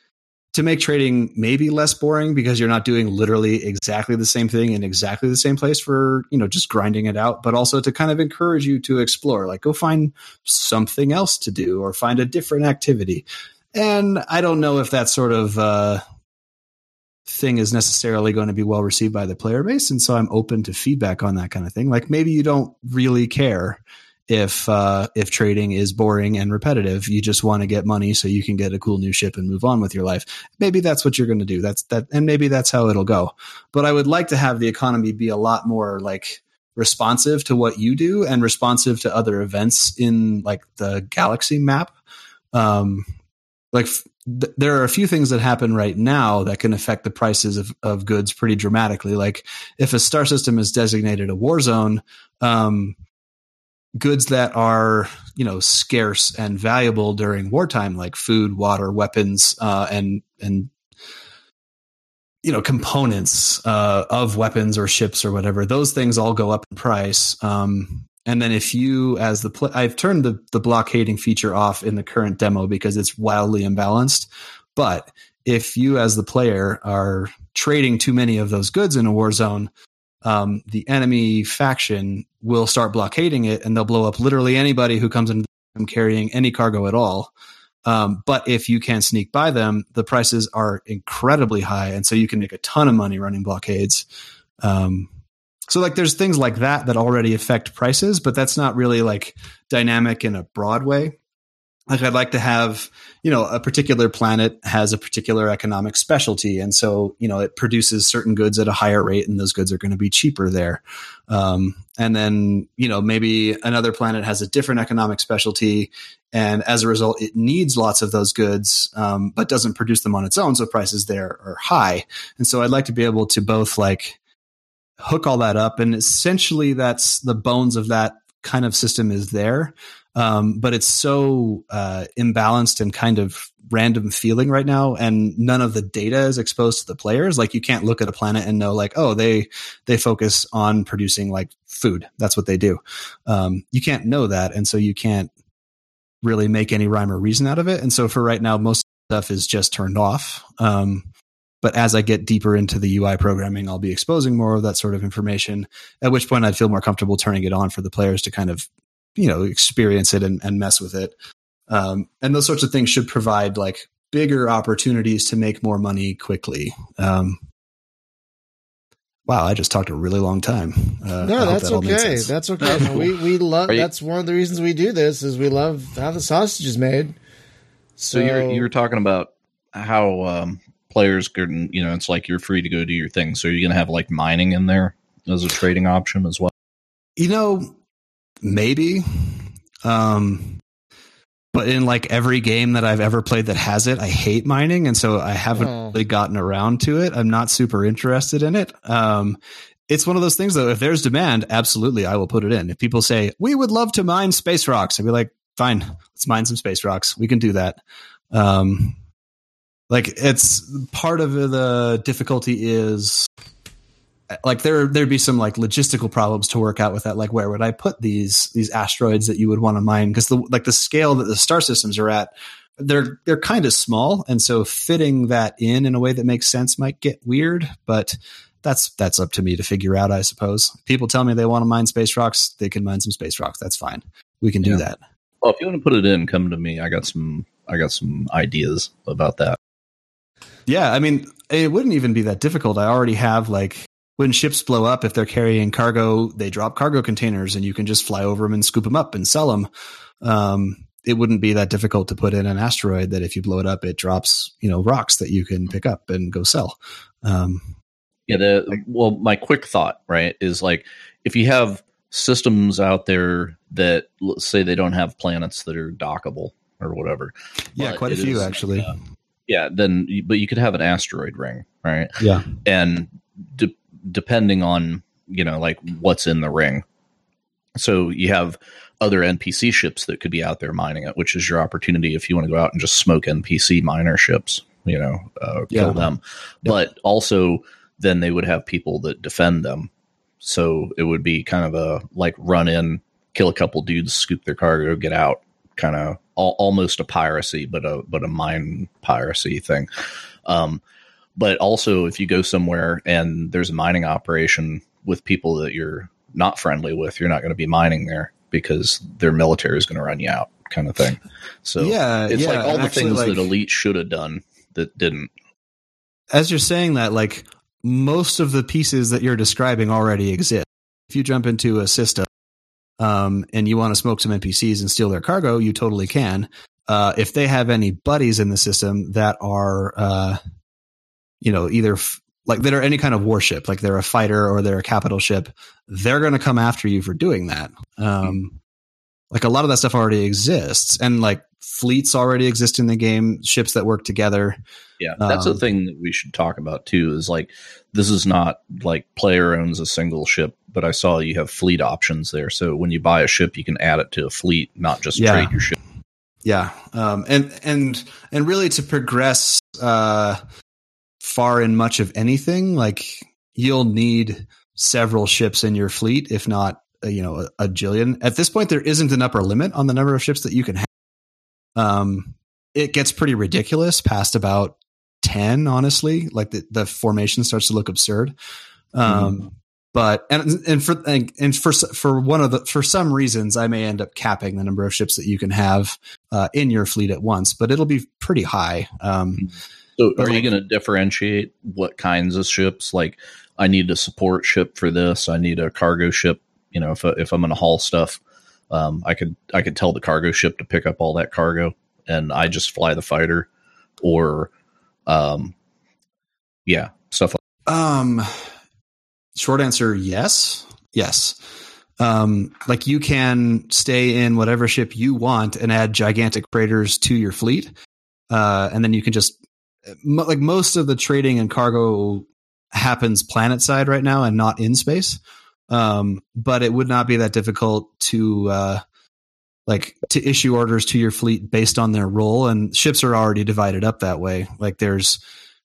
to make trading maybe less boring because you're not doing literally exactly the same thing in exactly the same place for you know just grinding it out but also to kind of encourage you to explore like go find something else to do or find a different activity and i don't know if that sort of uh, thing is necessarily going to be well received by the player base. And so I'm open to feedback on that kind of thing. Like maybe you don't really care if uh, if trading is boring and repetitive. You just want to get money so you can get a cool new ship and move on with your life. Maybe that's what you're going to do. That's that, and maybe that's how it'll go. But I would like to have the economy be a lot more like responsive to what you do and responsive to other events in like the galaxy map. Um, like th- there are a few things that happen right now that can affect the prices of, of goods pretty dramatically. Like if a star system is designated a war zone, um, goods that are you know scarce and valuable during wartime, like food, water, weapons, uh, and and you know components uh, of weapons or ships or whatever those things all go up in price um, and then if you as the pl- i've turned the, the blockading feature off in the current demo because it's wildly imbalanced. But if you as the player are trading too many of those goods in a war zone um, the enemy faction will start blockading it and they'll blow up literally anybody who comes in carrying any cargo at all. Um, but if you can sneak by them, the prices are incredibly high, and so you can make a ton of money running blockades. Um, so like there's things like that that already affect prices, but that's not really like dynamic in a broad way like I'd like to have, you know, a particular planet has a particular economic specialty. And so, you know, it produces certain goods at a higher rate and those goods are going to be cheaper there. Um, and then, you know, maybe another planet has a different economic specialty. And as a result, it needs lots of those goods, um, but doesn't produce them on its own. So prices there are high. And so I'd like to be able to both like hook all that up. And essentially that's the bones of that kind of system is there um, but it's so uh, imbalanced and kind of random feeling right now, and none of the data is exposed to the players. Like you can't look at a planet and know like, oh, they they focus on producing like food. That's what they do. Um, you can't know that, and so you can't really make any rhyme or reason out of it. And so for right now, most stuff is just turned off. Um, but as I get deeper into the UI programming, I'll be exposing more of that sort of information. At which point, I'd feel more comfortable turning it on for the players to kind of you know experience it and, and mess with it. Um, and those sorts of things should provide like bigger opportunities to make more money quickly. Um, wow i just talked a really long time. Uh, no that's that okay. that's okay. No, we, we love you, that's one of the reasons we do this is we love how the sausage is made. So, so you're you're talking about how um, players can you know it's like you're free to go do your thing so you're gonna have like mining in there as a trading option as well you know maybe. Um, but in like every game that I've ever played that has it, I hate mining, and so I haven't oh. really gotten around to it. I'm not super interested in it. Um, it's one of those things though. If there's demand, absolutely, I will put it in. If people say we would love to mine space rocks, I'd be like, fine, let's mine some space rocks. We can do that. Um, like it's part of the difficulty is like there there'd be some like logistical problems to work out with that. Like where would i put these these asteroids that you would want to mine? Because the like the scale that the star systems are at they're they're kind of small and so fitting that in in a way that makes sense might get weird but that's that's up to me to figure out i suppose. People tell me they want to mine space rocks they can mine some space rocks. That's fine. We can do yeah. that. Well if you want to put it in come to me. I got some i got some ideas about that yeah i mean it wouldn't even be that difficult i already have like when ships blow up, if they're carrying cargo, they drop cargo containers and you can just fly over them and scoop them up and sell them. Um, it wouldn't be that difficult to put in an asteroid that if you blow it up, it drops, you know, rocks that you can pick up and go sell. Um, yeah. The, well, my quick thought, right, is like if you have systems out there that let's say they don't have planets that are dockable or whatever. Yeah, quite a few is, actually. Uh, yeah, then but you could have an asteroid ring, right? Yeah, and de- depending on you know like what's in the ring. So you have other NPC ships that could be out there mining it, which is your opportunity if you want to go out and just smoke NPC miner ships, you know, uh, kill yeah. them. Yeah. But also, then they would have people that defend them. So it would be kind of a like run in, kill a couple dudes, scoop their cargo, get out, kind of al- almost a piracy, but a but a mine piracy thing. Um, but also, if you go somewhere and there's a mining operation with people that you're not friendly with, you're not going to be mining there because their military is going to run you out, kind of thing. So yeah, it's yeah, like all the things like, that Elite should have done that didn't. As you're saying that, like most of the pieces that you're describing already exist. If you jump into a system um, and you want to smoke some NPCs and steal their cargo, you totally can. Uh, if they have any buddies in the system that are uh, you know, either f- like that are any kind of warship, like they're a fighter or they're a capital ship, they're going to come after you for doing that. Um, like a lot of that stuff already exists, and like fleets already exist in the game, ships that work together. Yeah, that's um, the thing that we should talk about too. Is like this is not like player owns a single ship, but I saw you have fleet options there. So when you buy a ship, you can add it to a fleet, not just yeah. trade your ship. Yeah, um, and and and really to progress uh, far in much of anything, like you'll need several ships in your fleet, if not uh, you know a, a, jillion. At this point, there isn't an upper limit on the number of ships that you can have. Um, it gets pretty ridiculous past about ten. Honestly, like the, the formation starts to look absurd. Um, mm but and and for and for for one of the for some reasons I may end up capping the number of ships that you can have uh, in your fleet at once, but it'll be pretty high. Um, so, are like, you going to differentiate what kinds of ships? Like, I need a support ship for this. I need a cargo ship. You know, if if I'm going to haul stuff, um, I could I could tell the cargo ship to pick up all that cargo, and I just fly the fighter, or, um, yeah, stuff like. Um Short answer, yes. Yes. Um, like you can stay in whatever ship you want and add gigantic freighters to your fleet. Uh, and then you can just, like most of the trading and cargo happens planet side right now and not in space. Um, but it would not be that difficult to, uh, like to issue orders to your fleet based on their role and ships are already divided up that way. Like there's,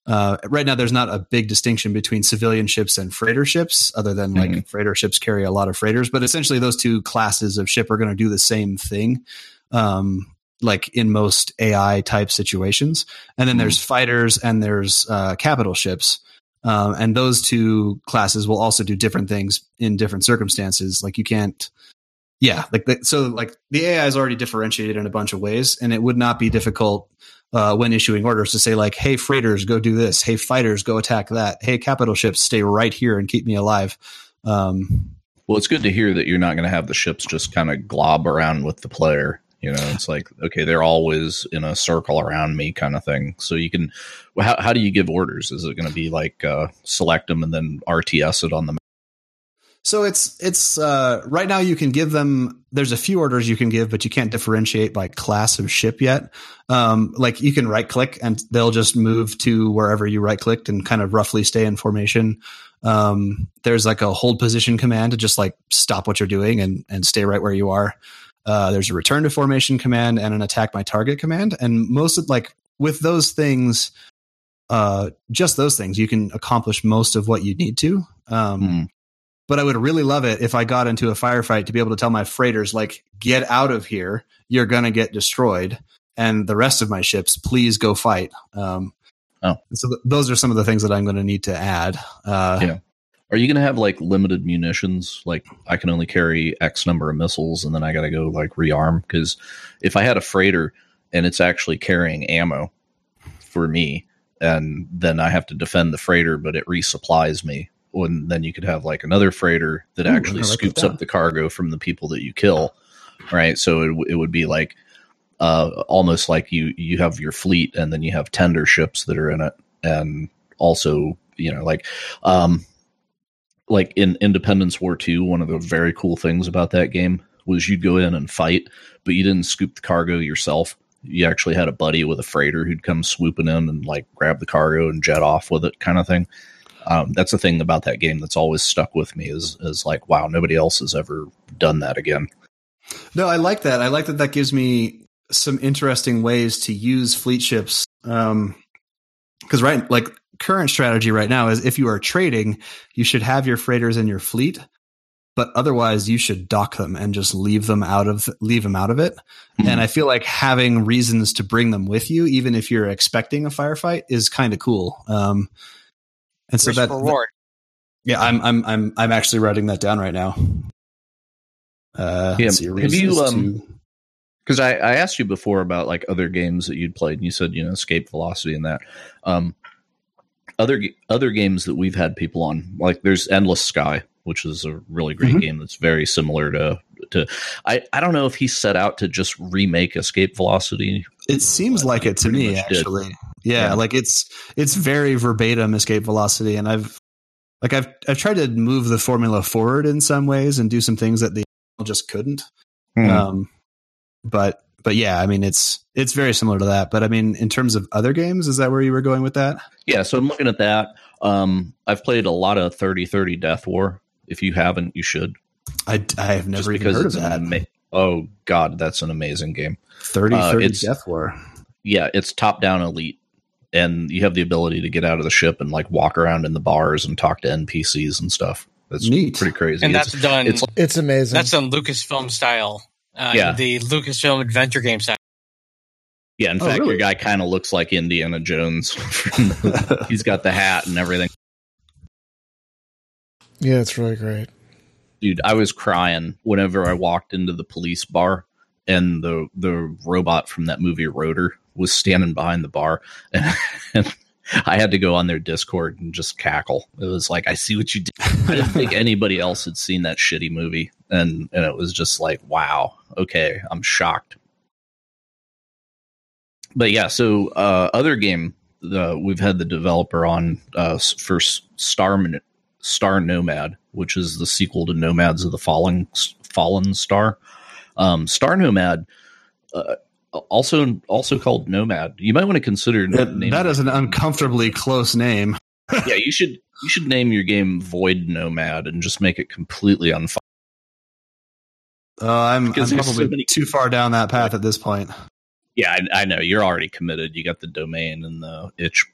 uh, right now, there's not a big distinction between civilian ships and freighter ships, other than like mm-hmm. freighter ships carry a lot of freighters. But essentially, those two classes of ship are going to do the same thing, um, like in most AI type situations. And then mm-hmm. there's fighters and there's uh, capital ships. Um, and those two classes will also do different things in different circumstances. Like you can't, yeah, like the, so like the AI is already differentiated in a bunch of ways, and it would not be difficult uh, when issuing orders to say like, "Hey, freighters, go do this. Hey, fighters, go attack that. Hey, capital ships, stay right here and keep me alive." Um, well, it's good to hear that you're not going to have the ships just kind of glob around with the player. You know, it's like okay, they're always in a circle around me, kind of thing. So you can, how, how do you give orders? Is it going to be like uh, select them and then RTS it on the so it's it's uh, right now you can give them. There's a few orders you can give, but you can't differentiate by class of ship yet. Um, like you can right click and they'll just move to wherever you right clicked and kind of roughly stay in formation. Um, there's like a hold position command to just like stop what you're doing and and stay right where you are. Uh, there's a return to formation command and an attack my target command. And most of like with those things, uh, just those things, you can accomplish most of what you need to. Um, mm but I would really love it if I got into a firefight to be able to tell my freighters, like, get out of here. You're going to get destroyed. And the rest of my ships, please go fight. Um, oh. So th- those are some of the things that I'm going to need to add. Uh, yeah. Are you going to have like limited munitions? Like I can only carry X number of missiles and then I got to go like rearm? Because if I had a freighter and it's actually carrying ammo for me, and then I have to defend the freighter, but it resupplies me and then you could have like another freighter that Ooh, actually scoops up the cargo from the people that you kill right? So it, it would be like uh, almost like you you have your fleet and then you have tender ships that are in it. And also you know like um like in independence war 2 one of the very cool things about that game was you'd go in and fight but you didn't scoop the cargo yourself. You actually had a buddy with a freighter who'd come swooping in and like grab the cargo and jet off with it kind of thing um, that's the thing about that game that's always stuck with me is is like wow nobody else has ever done that again. No i like that. I like that that gives me some interesting ways to use fleet ships um because right like current strategy right now is if you are trading you should have your freighters in your fleet but otherwise you should dock them and just leave them out of leave them out of it. Mm-hmm. and i feel like having reasons to bring them with you even if you're expecting a firefight is kind of cool. Um and so that, reward. That, yeah, I'm I'm I'm I'm actually writing that down right now. Uh, yeah, see, have you um? Because I, I asked you before about like other games that you'd played, and you said you know Escape Velocity and that. Um, other other games that we've had people on, like there's Endless Sky, which is a really great mm-hmm. game that's very similar to to. I I don't know if he set out to just remake Escape Velocity. It seems like it to me, actually. Yeah, yeah, like it's it's very verbatim escape velocity, and I've like I've I've tried to move the formula forward in some ways and do some things that the just couldn't. Mm. Um, but but yeah, I mean it's it's very similar to that. But I mean, in terms of other games, is that where you were going with that? Yeah, so I'm looking at that. Um, I've played a lot of 3030 Death War. If you haven't, you should. I, I have never even heard of that. Ama- oh God, that's an amazing game. 30 30 uh, Death War. Yeah, it's top down elite and you have the ability to get out of the ship and like walk around in the bars and talk to NPCs and stuff. That's Neat. pretty crazy. And that's it's, done. It's, it's amazing. That's done Lucasfilm style. Uh, yeah, the Lucasfilm adventure game style. Yeah, in oh, fact, really? your guy kind of looks like Indiana Jones. he's got the hat and everything. Yeah, it's really great. Dude, I was crying whenever I walked into the police bar and the the robot from that movie Rotor was standing behind the bar, and, and I had to go on their Discord and just cackle. It was like, I see what you did. I didn't think anybody else had seen that shitty movie, and and it was just like, wow, okay, I'm shocked. But yeah, so uh, other game uh, we've had the developer on uh, for Star Star Nomad, which is the sequel to Nomads of the Fallen Fallen Star. Um, Star Nomad uh, also also called Nomad. You might want to consider that, that is an uncomfortably close name. yeah, you should you should name your game Void Nomad and just make it completely unfun. Uh, I'm, I'm probably so many- too far down that path at this point. Yeah, I, I, know you're already committed. You got the domain and the itch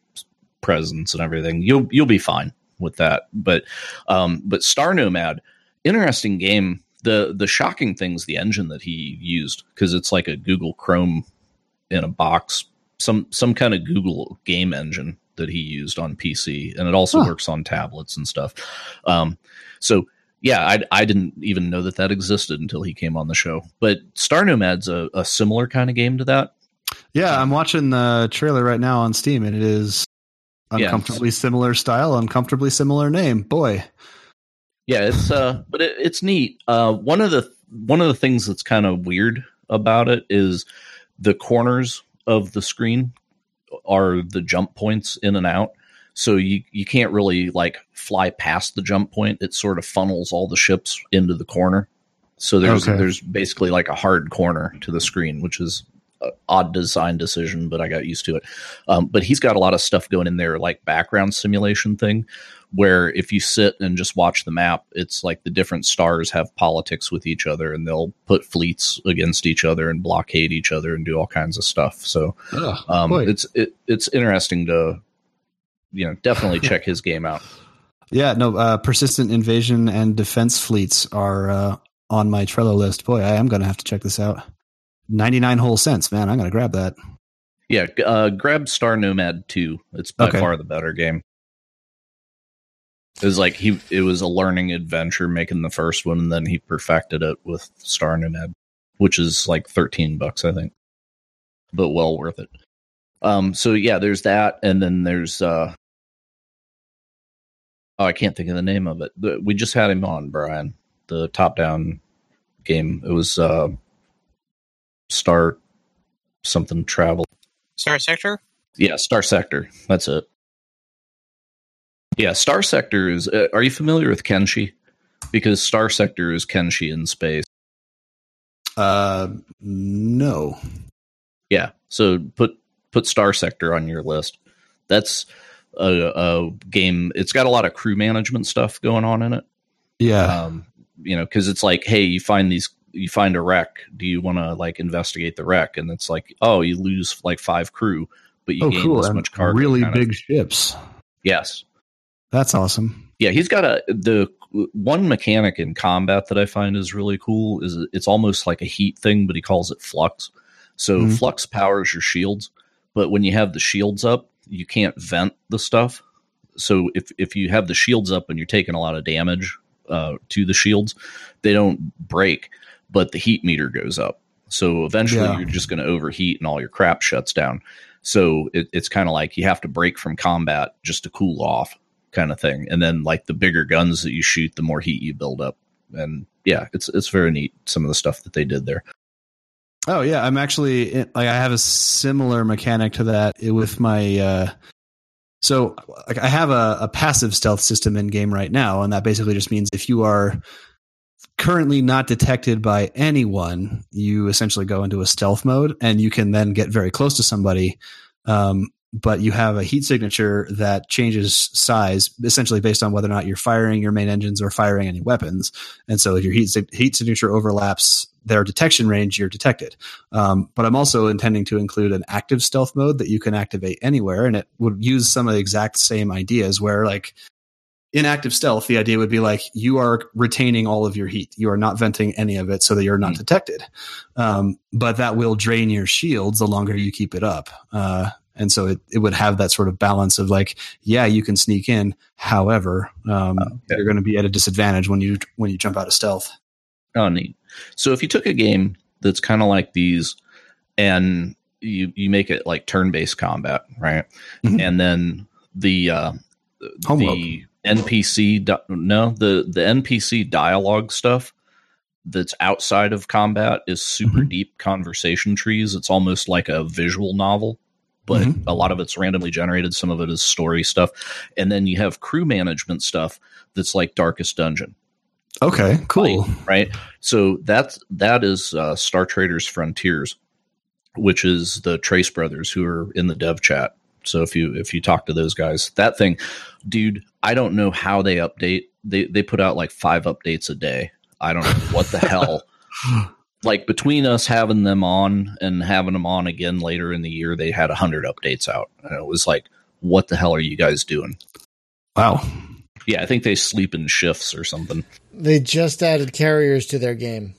presence and everything. You'll you'll be fine with that. But um, but Star Nomad, interesting game the the shocking thing is the engine that he used because it's like a Google Chrome in a box, some some kind of Google game engine that he used on PC, and it also huh. works on tablets and stuff. Um, so yeah, I, I didn't even know that that existed until he came on the show. But Star Nomad's a, a similar kind of game to that. Yeah, I'm watching the trailer right now on Steam, and it is uncomfortably yeah, similar style, uncomfortably similar name. Boy, yeah, it's uh, but it, it's neat. Uh, one of the one of the things that's kind of weird about it is the corners of the screen are the jump points in and out. So you you can't really like fly past the jump point. It sort of funnels all the ships into the corner. So there's okay. there's basically like a hard corner to the screen, which is odd design decision, but I got used to it. Um, but he's got a lot of stuff going in there, like background simulation thing, where if you sit and just watch the map, it's like the different stars have politics with each other, and they'll put fleets against each other and blockade each other and do all kinds of stuff. So um, it's it, it's interesting to you know definitely check his game out. Yeah, no, uh, persistent invasion and defense fleets are uh, on my Trello list. Boy, I am going to have to check this out. 99 whole cents, man. I'm going to grab that. Yeah, uh, grab Star Nomad 2. It's by okay. far the better game. It was like he it was a learning adventure making the first one and then he perfected it with Star Nomad, which is like 13 bucks I think. But well worth it. Um so yeah, there's that and then there's uh Oh, I can't think of the name of it. We just had him on, Brian. The top down game. It was uh Star something travel. Star Sector? Yeah, Star Sector. That's it. Yeah, Star Sector is. Uh, are you familiar with Kenshi? Because Star Sector is Kenshi in space. Uh, no. Yeah, so put put Star Sector on your list. That's a, a game. It's got a lot of crew management stuff going on in it. Yeah. Um, you know, because it's like, hey, you find these you find a wreck. Do you want to like investigate the wreck? And it's like, oh, you lose like five crew, but you oh, gain cool. this much cargo. Really big of. ships. Yes, that's awesome. Yeah, he's got a the one mechanic in combat that I find is really cool. Is it's almost like a heat thing, but he calls it flux. So mm-hmm. flux powers your shields, but when you have the shields up, you can't vent the stuff. So if if you have the shields up and you're taking a lot of damage uh, to the shields, they don't break but the heat meter goes up. So eventually yeah. you're just going to overheat and all your crap shuts down. So it, it's kind of like you have to break from combat just to cool off kind of thing. And then like the bigger guns that you shoot, the more heat you build up. And yeah, it's it's very neat some of the stuff that they did there. Oh yeah, I'm actually like I have a similar mechanic to that with my. Uh, so like I have a, a passive stealth system in game right now, and that basically just means if you are currently not detected by anyone, you essentially go into a stealth mode, and you can then get very close to somebody. Um, but you have a heat signature that changes size essentially based on whether or not you're firing your main engines or firing any weapons. And so if your heat, heat signature overlaps their detection range, you're detected. Um, but I'm also intending to include an active stealth mode that you can activate anywhere. And it would use some of the exact same ideas where like in active stealth, the idea would be like you are retaining all of your heat. You are not venting any of it so that you're not mm. detected. Um, but that will drain your shields the longer you keep it up. Uh, and so it, it would have that sort of balance of like yeah you can sneak in however um, okay. you're going to be at a disadvantage when you when you jump out of stealth oh neat so if you took a game that's kind of like these and you you make it like turn-based combat right mm-hmm. and then the uh the npc no the the npc dialogue stuff that's outside of combat is super mm-hmm. deep conversation trees it's almost like a visual novel but mm-hmm. a lot of it's randomly generated. Some of it is story stuff. And then you have crew management stuff that's like Darkest Dungeon. Okay, cool. Right. right? So that's that is uh, Star Traders Frontiers, which is the Trese brothers who are in the dev chat. So if you if you talk to those guys, that thing, dude, I don't know how they update. They they put out like five updates a day. I don't know what the hell like between us having them on and having them on again later in the year, they had a hundred updates out. And it was like, what the hell are you guys doing? Wow. Yeah, I think they sleep in shifts or something. They just added carriers to their game.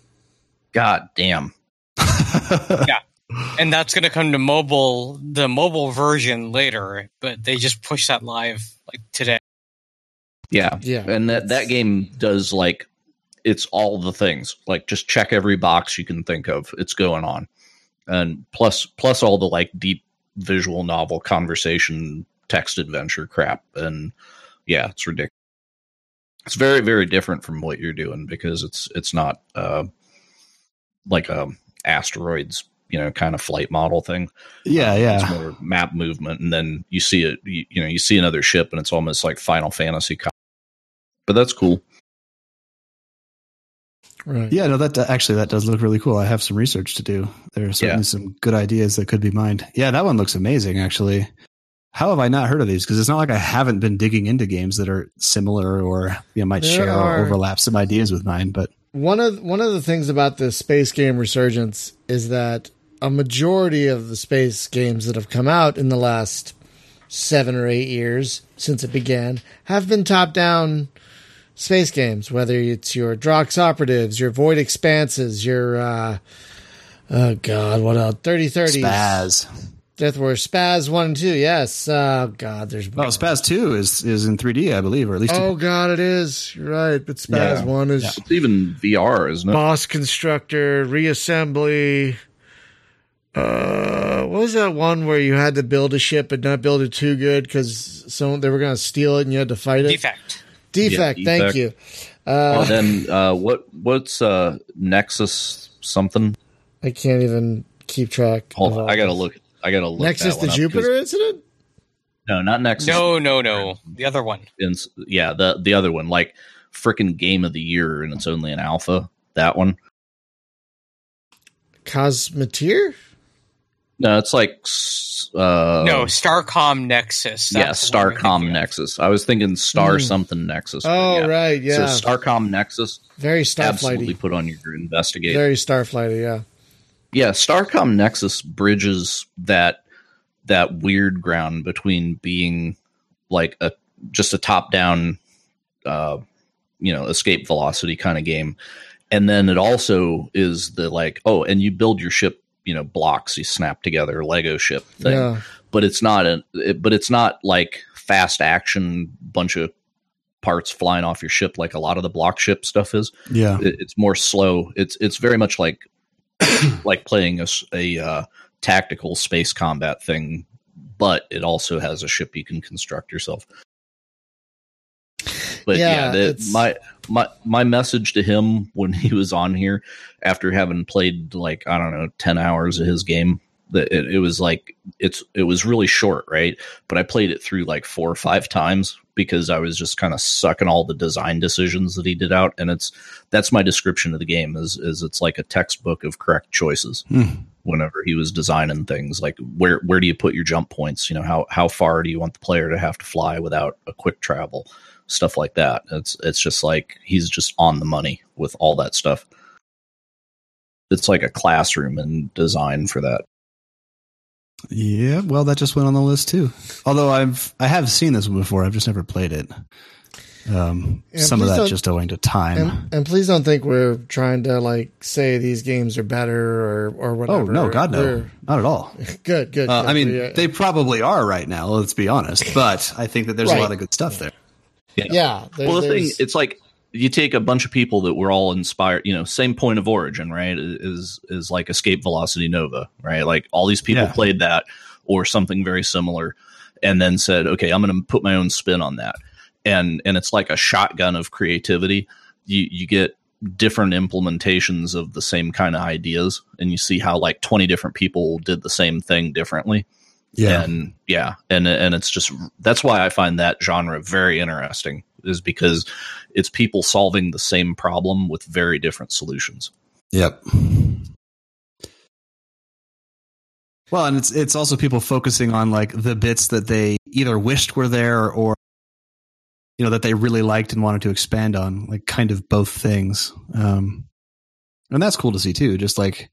God damn. yeah. And that's going to come to mobile, the mobile version later, but they just pushed that live like today. Yeah. Yeah. And that, that game does like it's all the things. Like just check every box you can think of. It's going on. And plus plus all the like deep visual novel conversation text adventure crap. And yeah, it's ridiculous. It's very, very different from what you're doing because it's it's not uh like a asteroids you know kind of flight model thing yeah uh, yeah it's more map movement and then you see it you, you, know you see another ship and it's almost like final fantasy but that's cool Right. Yeah, no, that actually that does look really cool. I have some research to do. There are certainly yeah. some good ideas that could be mined. Yeah, that one looks amazing. Actually, how have I not heard of these? Because it's not like I haven't been digging into games that are similar or you know, might there share are, or overlap some ideas with mine. But one of one of the things about the space game resurgence is that a majority of the space games that have come out in the last seven or eight years since it began have been top down space games, whether it's your Drox operatives, your Void expanses, your uh, oh god, what else? Thirty thirty Spaz. Death Wars Spaz one and two. Yes. Oh god, there's oh Spaz two is is in 3D, I believe, or at least. Oh god, it is. You're right, but Spaz yeah. one is yeah. it's even VR, isn't it? Boss Constructor, Reassembly. Uh, what was that one where you had to build a ship but not build it too good because someone they were going to steal it and you had to fight it? Defect. Defect. Yeah, thank defect. you. Uh, and then uh, what? What's uh, Nexus something? I can't even keep track. Hold on, I gotta look. I gotta look. Nexus the Jupiter incident. No, not Nexus. No, no, no. The other one. In, yeah, the the other one, like freaking game of the year, and it's only an alpha. That one. Cosmoteer. No, it's like uh, no Starcom Nexus. yeah, Starcom Nexus. I was thinking Star mm. something Nexus. Oh yeah. right, yeah. So Starcom Nexus. Very Starflighty. Absolutely put on your investigate. Very Starflighty, yeah. Yeah, Starcom Nexus bridges that that weird ground between being like a just a top down, uh, you know, escape velocity kind of game, and then it also is the like oh, and you build your ship you know blocks you snap together Lego ship thing. Yeah. But it's not a it, but it's not like fast action bunch of parts flying off your ship like a lot of the block ship stuff is. Yeah, it, it's more slow. It's it's very much like like playing a, a uh, tactical space combat thing, but it also has a ship you can construct yourself. But yeah, Yeah, the, my my my message to him when he was on here after having played like I don't know ten hours of his game, that it, it was like it's it was really short, right? But I played it through like four or five times because I was just kind of sucking all the design decisions that he did out, and it's that's my description of the game is is it's like a textbook of correct choices Hmm. whenever he was designing things like where where do you put your jump points you know how how far do you want the player to have to fly without a quick travel stuff like that it's it's just like he's just on the money with all that stuff it's like a classroom in design for that Yeah, well, that just went on the list too. Although I've I have seen this one before, I've just never played it. Um, some of that just owing to time. And, and please don't think we're trying to like say these games are better or or whatever. oh no, God no, We're- not at all. Good, good. Uh, good. I mean, Yeah. they probably are right now. Let's be honest, but I think that there's Right. a lot of good stuff there. Yeah. there- well the thing it's like you take a bunch of people that were all inspired you know same point of origin right is is like escape velocity nova right like all these people Yeah. played that or something very similar and then said okay i'm going to put my own spin on that and and it's like a shotgun of creativity you you get different implementations of the same kind of ideas and you see how like 20 different people did the same thing differently and yeah and and it's just that's why i find that genre very interesting is because it's people solving the same problem with very different solutions Yep. Well, and it's it's also people focusing on like the bits that they either wished were there or you know that they really liked and wanted to expand on, like kind of both things. Um, and that's cool to see too. Just like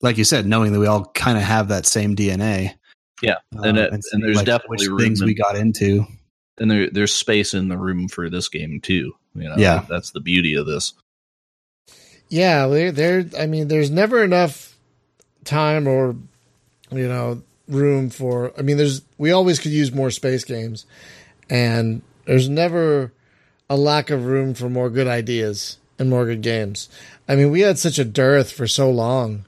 like you said, knowing that we all kind of have that same DNA. Yeah, and uh, it- and see, there's like, definitely which things in- we got into. and there, there's space in the room for this game too you know Yeah. that's the beauty of this Yeah, there, there. I mean, there's never enough time or you know room for. I mean, there's we always could use more space games, and there's never a lack of room for more good ideas and more good games. I mean, we had such a dearth for so long,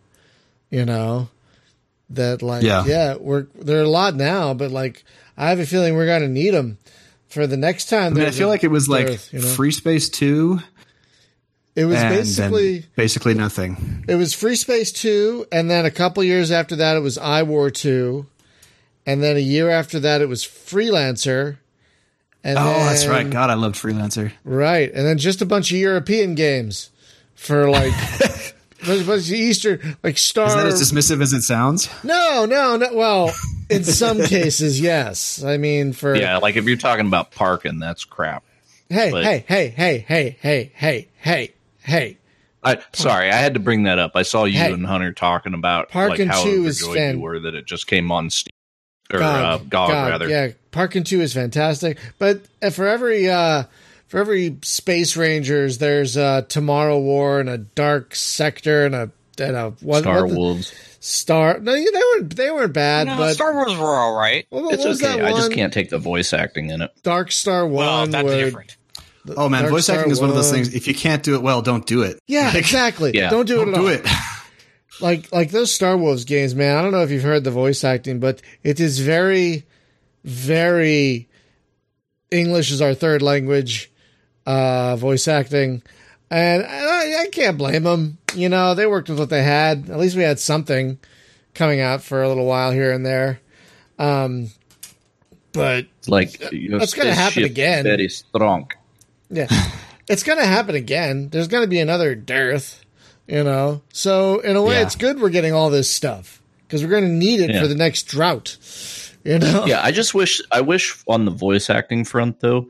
you know, that like Yeah. yeah, we're there are a lot now, but like I have a feeling we're gonna need them for the next time. I mean, I feel a like it was like dearth, you know? Free Space Two, it was basically. basically nothing. It was Free Space 2, and then a couple years after that, it was I War 2. And then a year after that, it was Freelancer. And Oh, that's right. God, I loved Freelancer. Right. And then just a bunch of European games for like. bunch bunch of Eastern, like Star. Is that as dismissive as it sounds? no, no, no. Well, in some cases, yes. I mean, for. yeah like if you're talking about Parkan that's crap Hey, but- hey, hey, hey, hey, hey, hey, hey, hey. I sorry, I had to bring that up. I saw you Hey. and Hunter talking about Parkan like how 2 is overjoyed fan- you were that it just came on Steam or God, uh, GOG, God, rather. Yeah, Parkin Two is fantastic, but uh, for every uh, for every Space Rangers, there's a Tomorrow War and a Dark Sector and a and a what, Star what the- Wolves. Star. No, yeah, they weren't they weren't bad, No, but Star Wolves were all right. what, what It's okay. that I just can't take the voice acting in it. Dark Star One. Well, that's where- different. Oh man, Dark voice Star acting is one of those things. If you can't do it well, don't do it. Yeah, Like, exactly. Yeah. Don't do it Don't at all. do it. like like those Star Wars games, man. I don't know if you've heard the voice acting, but it is very, very English is our third language uh, voice acting, and I, I can't blame them. You know, they worked with what they had. At least we had something coming out for a little while here and there. Um, but Like your That's gonna happen again. Very strong. yeah, it's gonna happen again. There's gonna be another dearth, you know. So in a way, Yeah. it's good we're getting all this stuff because we're gonna need it Yeah. for the next drought. You know. Yeah, I just wish I wish on the voice acting front though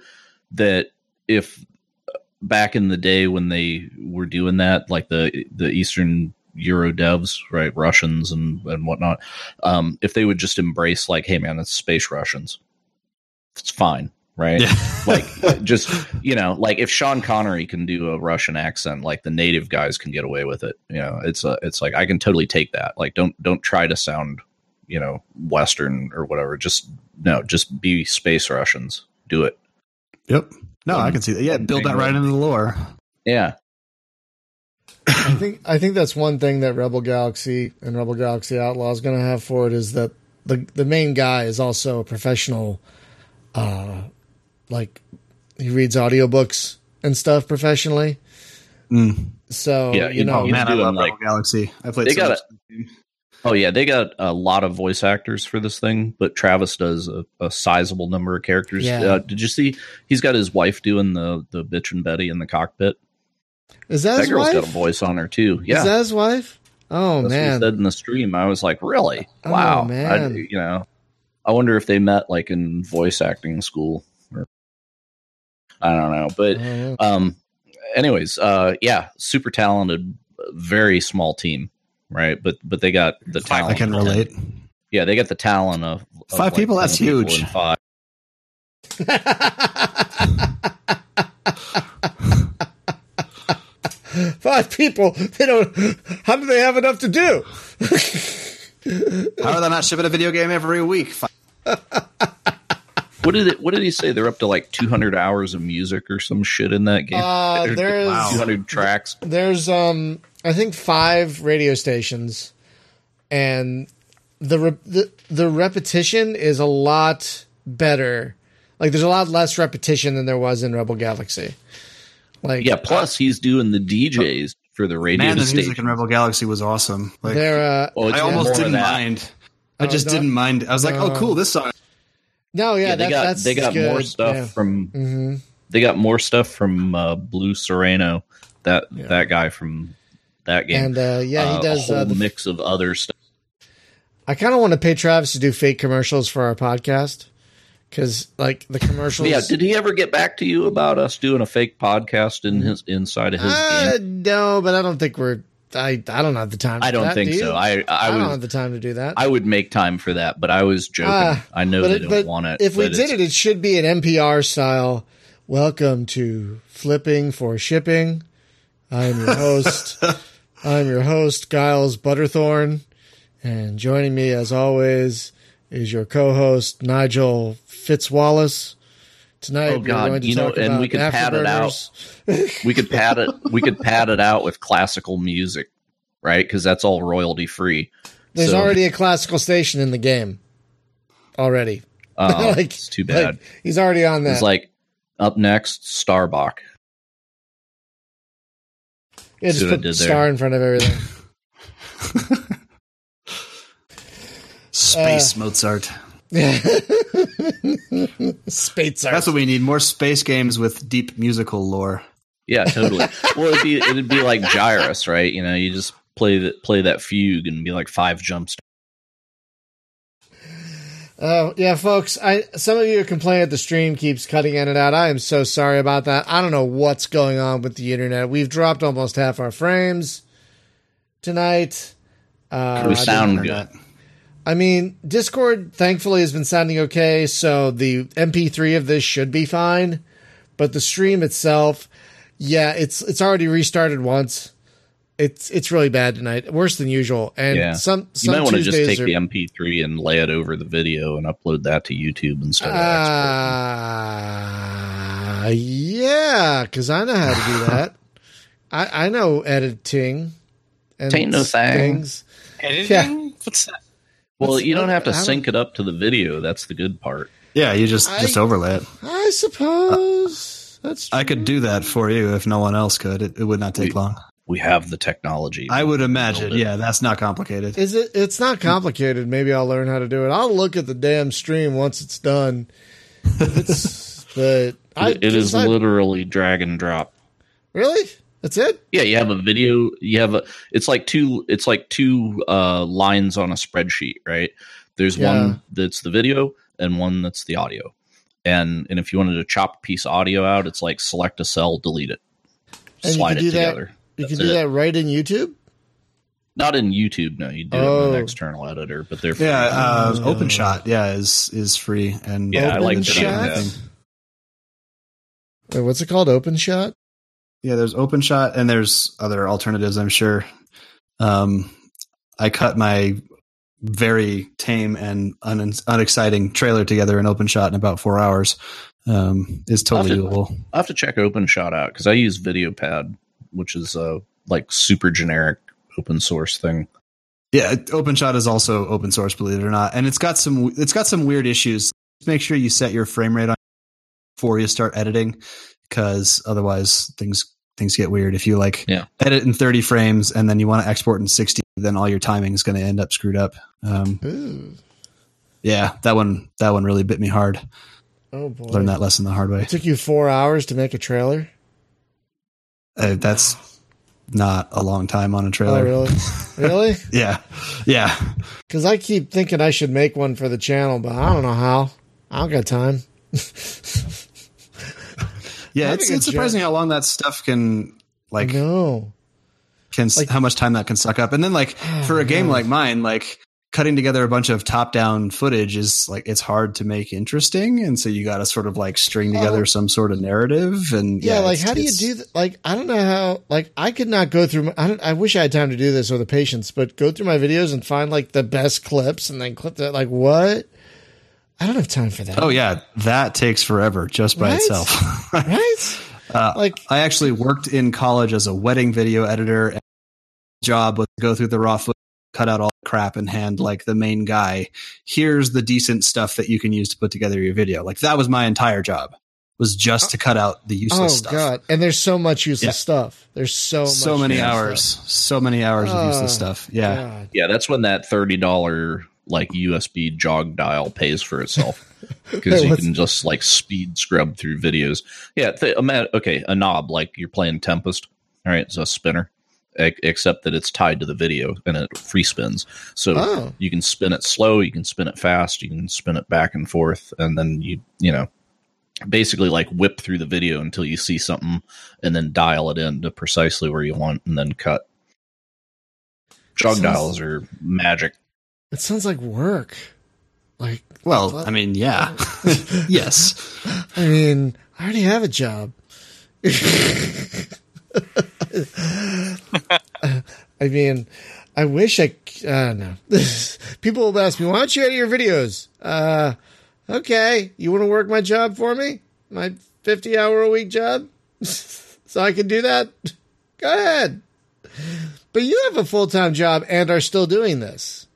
that if back in the day when they were doing that, like the the Eastern Euro devs, right, Russians and and whatnot, um, if they would just embrace like, hey man, it's space Russians, it's fine, right? Yeah. like just you know, like if Sean Connery can do a Russian accent, like the native guys can get away with it. You know, it's a it's like I can totally take that. Like don't don't try to sound you know Western or whatever. Just no, just be space Russians. Do it. Yep. No, I can see that. Yeah, build that right into the lore. Yeah, I think I think that's one thing that Rebel Galaxy and Rebel Galaxy Outlaw is going to have for it is that the the main guy is also a professional, uh, like he reads audiobooks and stuff professionally. Mm. So Yeah, you you know, Oh man, I love like- Rebel Galaxy. I played. They so got much- Oh yeah, they got a lot of voice actors for this thing, but Travis does a, a sizable number of characters. Yeah. Uh, did you see? He's got his wife doing the the bitch and Betty in the cockpit. is that, That his girl's wife? got a voice on her too. Yeah, Is that his wife? Oh That's what man, he said in the stream. I was like, really? Oh, wow. man. I, you know, I wonder if they met like in voice acting school or I don't know. But Oh, um, anyways, uh, yeah, super talented, very small team, right? But but they got the talent. I can relate. Yeah, they got the talent of, of Five people, that's people huge. in Five. Five people. They don't. How do they have enough to do? How are they not shipping a video game every week? What did it? What did he say? They're up to like 200 hours of music or some shit in that game. Uh, there's Wow. 200 tracks. there's um I think five radio stations, and the re- the the repetition is a lot better. Like there's a lot less repetition than there was in Rebel Galaxy. Like Yeah. Plus, he's doing the DJs for the radio Man, the station. music in Rebel Galaxy was awesome. Like they're uh, Oh, it's I more almost didn't mind. I Oh, just no? didn't mind. I was like, No. oh, cool, this song. no yeah, Yeah, they that, got that's they got good. more stuff Yeah. from hmm they got more stuff from uh, Blue Sereno. That Yeah. that guy from that game. And uh, yeah, Uh, he does a whole uh, the mix of other stuff. I kind of want to pay Travis to do fake commercials for our podcast because, like, the commercials. Yeah, did he ever get back to you about us doing a fake podcast in his inside of his uh, game? no, but I don't think we're. I I don't have the time. I don't that, think do so. I I, I don't have the time to do that. I would make time for that, but I was joking. Ah, I know they it- don't want it. if we did it, it should be an NPR style. Welcome to Flipping for Shipping. I'm your host. I'm your host, Giles Butterthorn, and joining me as always is your co-host Nigel Fitzwallace. Tonight, Oh, we're God, going to you know, and we could pad it out. We could pad it we could pad it out with classical music, right? Because that's all royalty free. There's So- already a classical station in the game. Already, Uh, Like- it's too bad. Like, he's already on that. it's like up next, Starbuck. Yeah, just see put star there? in front of everything. Space Uh, Mozart. Space That's what we need. More space games with deep musical lore. Yeah, totally. well, it'd be it'd be like Gyruss, right? You know, you just play that play that fugue and be like five jumps. Oh yeah, folks. I some of you complain that the stream keeps cutting in and out. I am so sorry about that. I don't know what's going on with the internet. We've dropped almost half our frames tonight. Uh, We sound Internet. I mean, Discord thankfully has been sounding okay, so the MP3 of this should be fine. But the stream itself, yeah, it's it's already restarted once. It's it's really bad tonight, worse than usual. And Yeah. some You might want to just Tuesdays take are, the MP3 and lay it over the video and upload that to YouTube instead of exporting. Uh, yeah, because I know how to do that. I, I know editing and Tain't no thing. things. Editing? What's that? Well, What's- you don't have to don't- sync it up to the video. That's the good part. Yeah, you just I- just overlay it. I suppose that's I could do that for you if no one else could. It, it would not take We- long. We have the technology. I would imagine. Yeah, that's not complicated. Is it? It's not complicated. Maybe I'll learn how to do it. I'll look at the damn stream once it's done. It's, but I, It- it is I- literally drag and drop. really. That's it. Yeah, you have a video. You have a. It's like two. It's like two uh, lines on a spreadsheet, right? There's Yeah. one that's the video and one that's the audio. And and if you wanted to chop a piece of audio out, it's like select a cell, delete it, And you slide can it do that- together. You can do it. that right in YouTube. Not in YouTube, no. You do it Oh. in an external editor, but they're free. Yeah, uh, Oh. OpenShot. Yeah, is is free and Yeah, I like Open Shot? that. Wait, what's it called? Open shot. Yeah, there's OpenShot and there's other alternatives. I'm sure. Um, I cut my very tame and un- unexciting trailer together in OpenShot in about four hours. Um, is totally I'll have to- doable. I have to check OpenShot out because I use VideoPad, which is a like super generic open source thing. Yeah, OpenShot is also open source, believe it or not, and it's got some it's got some weird issues. Just Make sure you set your frame rate on before you start editing because otherwise things things get weird. If you like Yeah. edit in 30 frames and then you want to export in 60, then all your timing is going to end up screwed up. Um, Ooh. yeah, that one that one really bit me hard. Oh boy. Learned that lesson the hard way. It took you four hours to make a trailer. Uh, that's not a long time on a Oh, trailer. really? really? Yeah, yeah. Because I keep thinking I should make one for the channel, but I don't know how. I don't got time. Yeah, it's, it's surprising how long that stuff can like no. can Like- how much time that can suck up. And then like for a game yeah. like mine, like cutting together a bunch of top down footage is like it's hard to make interesting, and so you got to sort of like string together some sort of narrative. And Yeah, yeah, like how do you do that? Like I don't know how. Like I could not go through. My, I don't. I wish I had time to do this or the patience, but go through my videos and find like the best clips and then clip that. Like what? I don't have time for that. Oh yeah, that takes forever just by Right? itself. right. Uh, Like I actually worked in college as a wedding video editor. And job was to go through the raw footage, cut out all the crap, and hand like the main guy. Here's the decent stuff that you can use to put together your video. Like that was my entire job. Was just oh. to cut out the useless oh stuff. god, and there's so much useless Yeah. stuff. There's so so many hours, stuff. so many hours of Oh, useless stuff. Yeah, God. Yeah, that's when that thirty dollar like USB jog dial pays for itself because you can just like speed scrub through videos. Yeah, th- ima- okay, a knob like you're playing Tempest. All right, it's a spinner, except that it's tied to the video and it free spins. So Oh. you can spin it slow, you can spin it fast, you can spin it back and forth, and then you you know basically like whip through the video until you see something and then dial it in to precisely where you want and then cut. Jog Sounds- dials are magic. It sounds like work. Like Well, What? I mean, yeah, oh. yes. I mean, I already have a job. I mean, I wish I. don't know. People will ask me, "Why don't you edit your videos?" Uh, okay, you want to work my job for me? My fifty-hour a week job, so I can do that. Go ahead. But you have a full-time job and are still doing this,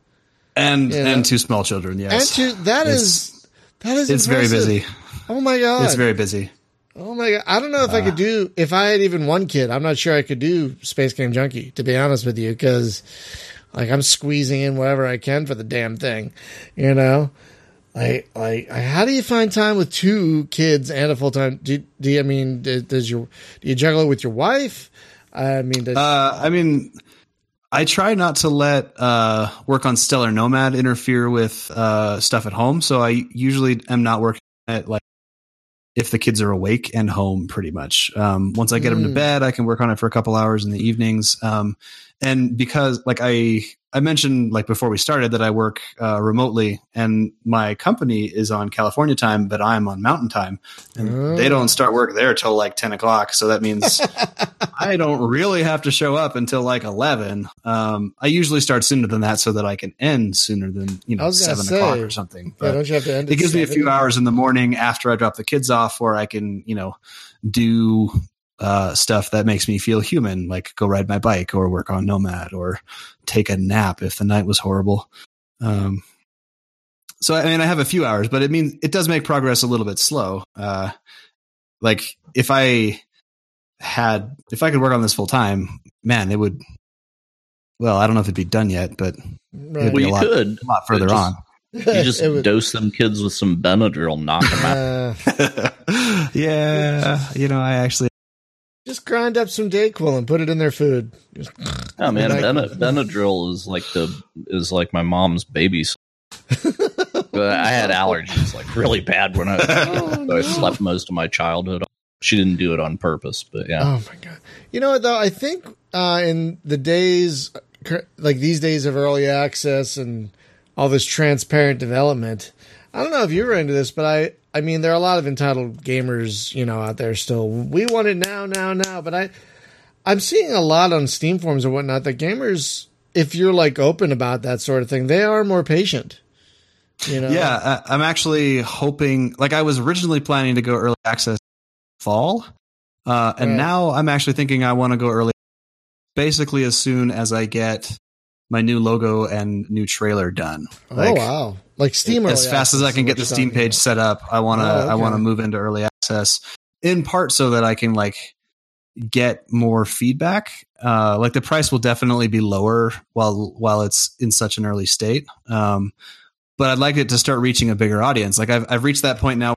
And Yeah. and two small children. and Yes, to, that It's- is that is it's very busy. Oh my god! It's very busy. God! I don't know if I could do if I had even one kid. I'm not sure I could do Space Game Junkie to be honest with you, because like I'm squeezing in whatever I can for the damn thing, you know. Like, like, how do you find time with two kids and a full time? Do, do you, I mean, does your do you juggle it with your wife? I mean, does, Uh, I mean, I try not to let uh, work on Stellar Nomad interfere with uh, stuff at home. So I usually am not working at like if the kids are awake and home pretty much. Um, once I get them to Mm. bed, I can work on it for a couple hours in the evenings. Um, and because like I, I mentioned like before we started that I work uh, remotely and my company is on California time, but I'm on mountain time and Oh. they don't start work there till like 10 o'clock. So that means I don't really have to show up until like 11. Um, I usually start sooner than that so that I can end sooner than, you know, seven o'clock or something. yeah, But don't you have to end? it gives me a few hours in the morning after I drop the kids off where I can, you know, do uh, stuff that makes me feel human, like go ride my bike or work on Nomad or take a nap if the night was horrible. Um, so I mean, I have a few hours, but it means it does make progress a little bit slow. Uh, like if I had, if I could work on this full time, man, it would. Well, I don't know if it'd be done yet, but Right. It'd Well, be a lot- could. a lot further Just- on. You just would- dose them kids with some Benadryl, knock them out. uh, yeah, you know, I actually just grind up some Dayquil and put it in their food. Just- Oh man, Benadryl is like the is like my mom's baby. But I had allergies like really bad when I Oh, so I slept most of my childhood. She didn't do it on purpose, but yeah. Oh my god! You know what though? I think uh, in the days like these days of early access and all this transparent development, I don't know if you were into this, but I I mean there are a lot of entitled gamers you know out there still. We want it now, now, now. But I I'm seeing a lot on Steam forums and whatnot that gamers, if you're like open about that sort of thing, they are more patient. You know? Yeah, I'm actually hoping. Like, I was originally planning to go early access fall, uh, and Right. now I'm actually thinking I want to go early, basically as soon as I get my new logo and new trailer done. Oh, like, oh wow! Like Steam as fast as I can get the Steam page set up. I want to oh, okay. I want to move into early access in part so that I can like get more feedback. Uh, like the price will definitely be lower while while it's in such an early state. Um, but I'd like it to start reaching a bigger audience. Like I've I've reached that point now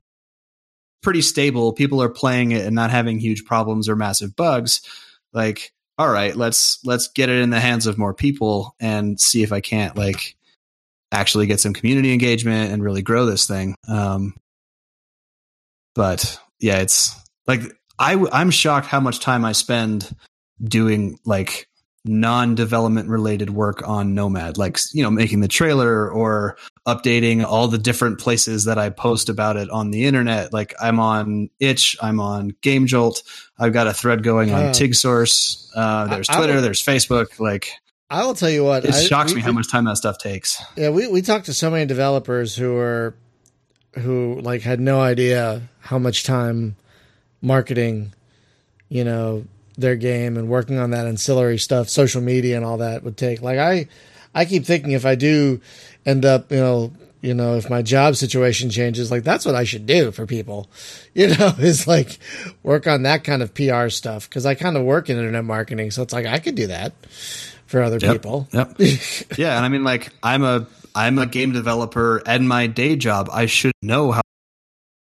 pretty stable. People are playing it and not having huge problems or massive bugs. Like, all right, let's let's get it in the hands of more people and see if I can't like actually get some community engagement and really grow this thing. Um, but yeah, it's like I I'm shocked how much time I spend doing like non-development related work on Nomad, like you know, making the trailer or updating all the different places that I post about it on the internet. Like I'm on Itch, I'm on Game Jolt, I've got a thread going on uh, TIGSource. Uh, there's Twitter, there's Facebook. Like I will tell you what, it I, shocks we, me how much time that stuff takes. Yeah, we we talked to so many developers who are who like had no idea how much time marketing, you know, their game and working on that ancillary stuff, social media and all that would take. Like I, I keep thinking if I do end up, you know, you know, if my job situation changes, like that's what I should do for people, you know, is like work on that kind of PR stuff. Cause I kind of work in internet marketing. So it's like, I could do that for other yep, people. Yep. yeah. And I mean, like I'm a, I'm a game developer and my day job. I should know how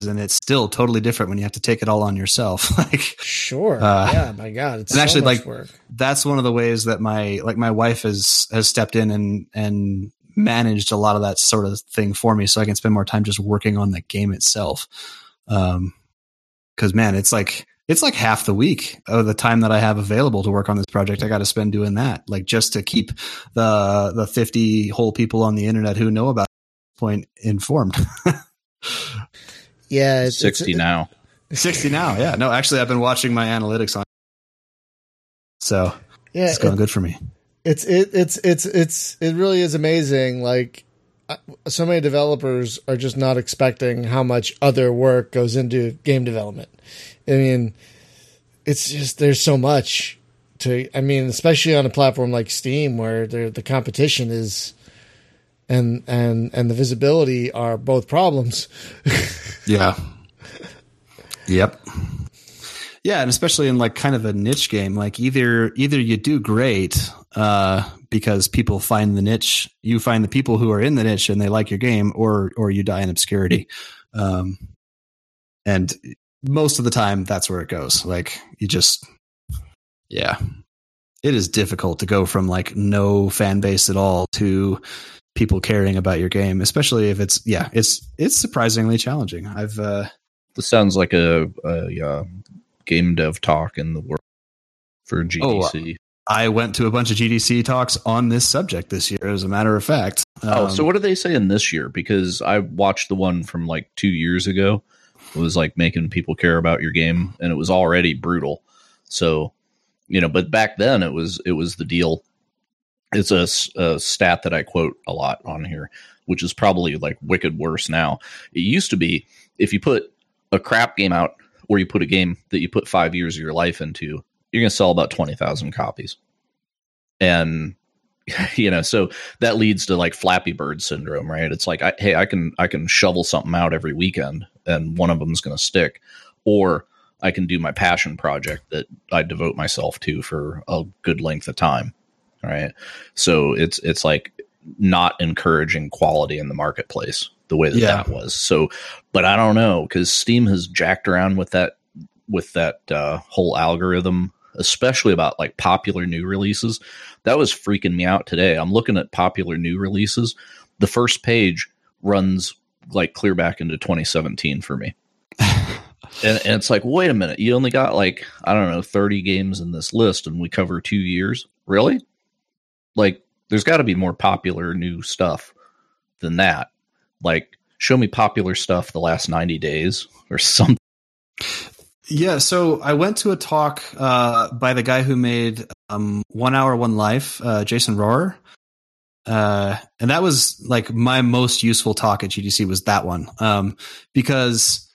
and it's still totally different when you have to take it all on yourself. like sure, uh, yeah, my God, it's and so actually like work. that's one of the ways that my like my wife has has stepped in and and managed a lot of that sort of thing for me, so I can spend more time just working on the game itself. Um, because man, it's like it's like half the week of the time that I have available to work on this project. I got to spend doing that, like just to keep the the fifty whole people on the internet who know about point informed. Yeah, it's, 60 it's, now. 60 now. Yeah. No, actually, I've been watching my analytics on. So yeah, it's going it, good for me. It's it it's it's it's it really is amazing. Like so many developers are just not expecting how much other work goes into game development. I mean, it's just there's so much to. I mean, especially on a platform like Steam where the competition is and and and the visibility are both problems. yeah. Yep. Yeah, and especially in like kind of a niche game, like either either you do great uh, because people find the niche, you find the people who are in the niche and they like your game, or or you die in obscurity. Um, and most of the time, that's where it goes. Like you just, yeah, it is difficult to go from like no fan base at all to people caring about your game, especially if it's yeah, it's it's surprisingly challenging. I've uh this sounds like a, a uh, game dev talk in the world for GDC. Oh, I went to a bunch of GDC talks on this subject this year, as a matter of fact. Um, oh, so um, what are they saying this year? Because I watched the one from like two years ago. It was like making people care about your game, and it was already brutal. So, you know, but back then it was it was the deal it's a, a, stat that I quote a lot on here, which is probably like wicked worse now. It used to be if you put a crap game out or you put a game that you put five years of your life into, you're going to sell about 20,000 copies. And, you know, so that leads to like Flappy Bird syndrome, right? It's like, I, hey, I can, I can shovel something out every weekend and one of them is going to stick. Or I can do my passion project that I devote myself to for a good length of time right? So it's it's like not encouraging quality in the marketplace the way that yeah. that was. So, but I don't know because Steam has jacked around with that with that uh, whole algorithm, especially about like popular new releases. That was freaking me out today. I'm looking at popular new releases. The first page runs like clear back into 2017 for me. And, and, it's like, wait a minute, you only got like, I don't know, 30 games in this list and we cover two years. Really? Like, there's got to be more popular new stuff than that. Like, show me popular stuff the last 90 days or something. Yeah, so I went to a talk uh, by the guy who made um, One Hour, One Life, uh, Jason Rohrer. Uh, and that was like my most useful talk at GDC was that one um, because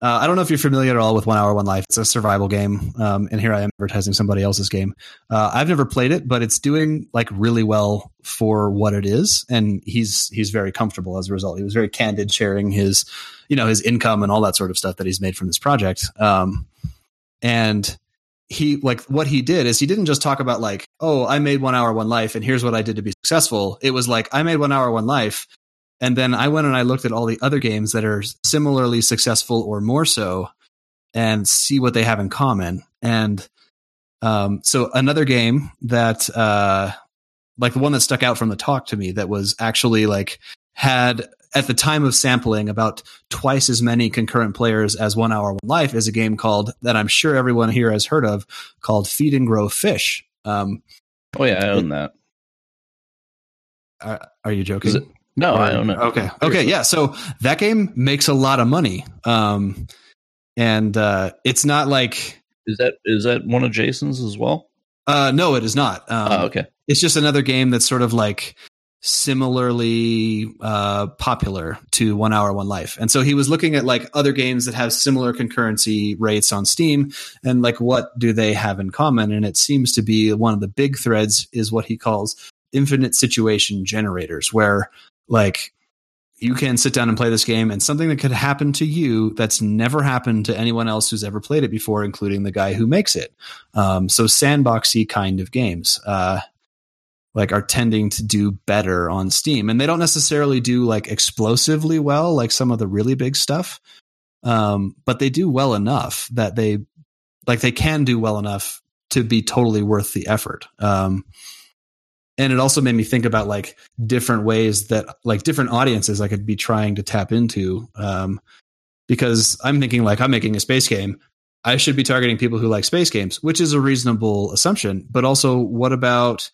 Uh, I don't know if you're familiar at all with One Hour One Life. It's a survival game, um, and here I am advertising somebody else's game. Uh, I've never played it, but it's doing like really well for what it is, and he's he's very comfortable as a result. He was very candid, sharing his, you know, his income and all that sort of stuff that he's made from this project. Um, and he like what he did is he didn't just talk about like, oh, I made One Hour One Life, and here's what I did to be successful. It was like I made One Hour One Life, and then I went and I looked at all the other games that are similarly successful or more so and see what they have in common. And um, so another game that, uh, like the one that stuck out from the talk to me that was actually like had at the time of sampling about twice as many concurrent players as one hour one life is a game called that i'm sure everyone here has heard of called feed and grow fish. Um, oh yeah i own that. Are, are you joking? It, no, or, I don't know. Okay. Okay. Yeah. So that game makes a lot of money. Um, and uh, it's not like is that is that one of Jason's as well? Uh, no, it is not. Um, oh, okay. It's just another game that's sort of like similarly uh, popular to One Hour One Life, and so he was looking at like other games that have similar concurrency rates on Steam, and like what do they have in common? And it seems to be one of the big threads is what he calls infinite situation generators, where like you can sit down and play this game and something that could happen to you that's never happened to anyone else who's ever played it before, including the guy who makes it. Um, so sandboxy kind of games, uh, like are tending to do better on Steam and they don't necessarily do like explosively well, like some of the really big stuff. Um, but they do well enough that they like they can do well enough to be totally worth the effort. Um, and it also made me think about like different ways that like different audiences I could be trying to tap into. Um, because I'm thinking like I'm making a space game. I should be targeting people who like space games, which is a reasonable assumption. But also, what about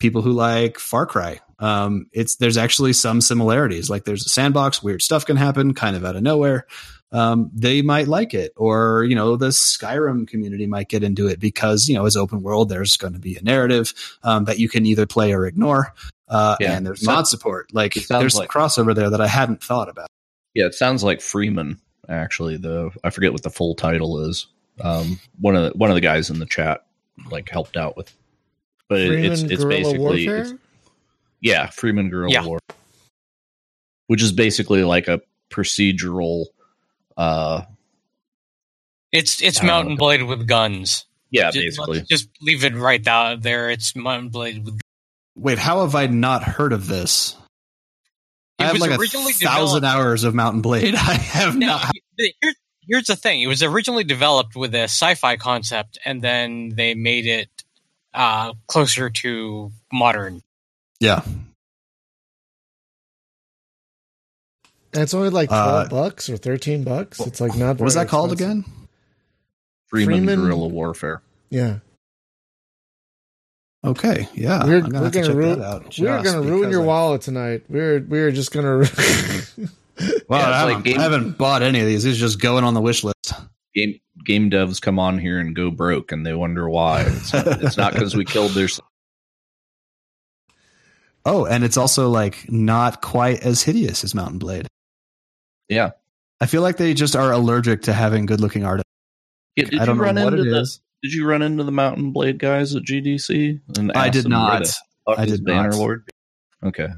people who like Far Cry? Um, it's there's actually some similarities. Like there's a sandbox, weird stuff can happen kind of out of nowhere um, they might like it, or you know, the Skyrim community might get into it because you know, as open world, there's going to be a narrative um, that you can either play or ignore, uh, yeah. and there's mod support. Like there's like, crossover there that I hadn't thought about. Yeah, it sounds like Freeman. Actually, the I forget what the full title is. Um, one of the one of the guys in the chat like helped out with, but it, it's it's basically it's, yeah, Freeman Guerrilla yeah. War, which is basically like a procedural uh, it's it's Mount and Blade with guns. Yeah, just, basically. Just leave it right out there. It's Mount and Blade with. Wait, how have I not heard of this? It I have like a thousand hours of Mount & Blade. I have now, not. Here's, here's the thing: it was originally developed with a sci-fi concept, and then they made it uh, closer to modern. Yeah, And it's only like twelve uh, bucks or thirteen bucks. It's like not. What was that expensive. called again? Freeman, Freeman Guerrilla Warfare. Yeah. Okay. Yeah. We're, gonna, we're gonna ruin. We're gonna ruin your I, wallet tonight. We're we're just gonna. well, yeah, I, haven't, like game, I haven't bought any of these. It's just going on the wish list. Game game devs come on here and go broke, and they wonder why. It's, it's not because we killed their. Oh, and it's also like not quite as hideous as Mount & Blade. Yeah. I feel like they just are allergic to having good looking artists. Yeah, did I don't you run know what into it the, is. Did you run into the Mount and Blade guys at GDC? And I did not. I did banner not. Lord? Okay.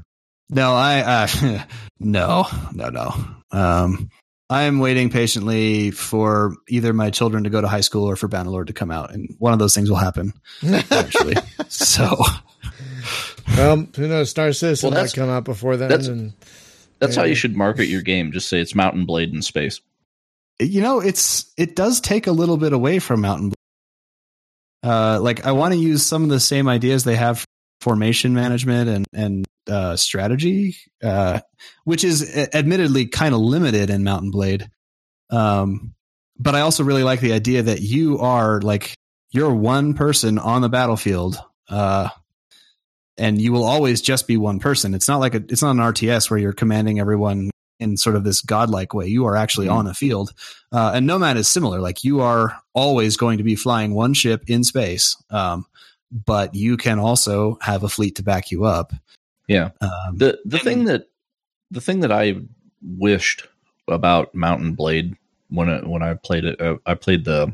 No, I uh, no, no, no. Um, I am waiting patiently for either my children to go to high school or for Bannerlord to come out, and one of those things will happen eventually. so, well, who knows? Star Citizen well, might come out before then, and that's how you should market your game. Just say it's Mount & Blade in space. You know, it's it does take a little bit away from Mount & Blade. Uh, like I want to use some of the same ideas they have for formation management and and uh, strategy, uh, which is admittedly kind of limited in Mount & Blade. Um, but I also really like the idea that you are like you're one person on the battlefield. Uh, and you will always just be one person. It's not like a, it's not an RTS where you're commanding everyone in sort of this godlike way. You are actually mm-hmm. on a field. Uh, and Nomad is similar. Like you are always going to be flying one ship in space. Um, but you can also have a fleet to back you up. Yeah. Um, the the thing that the thing that I wished about Mount & Blade when I, when I played it. Uh, I played the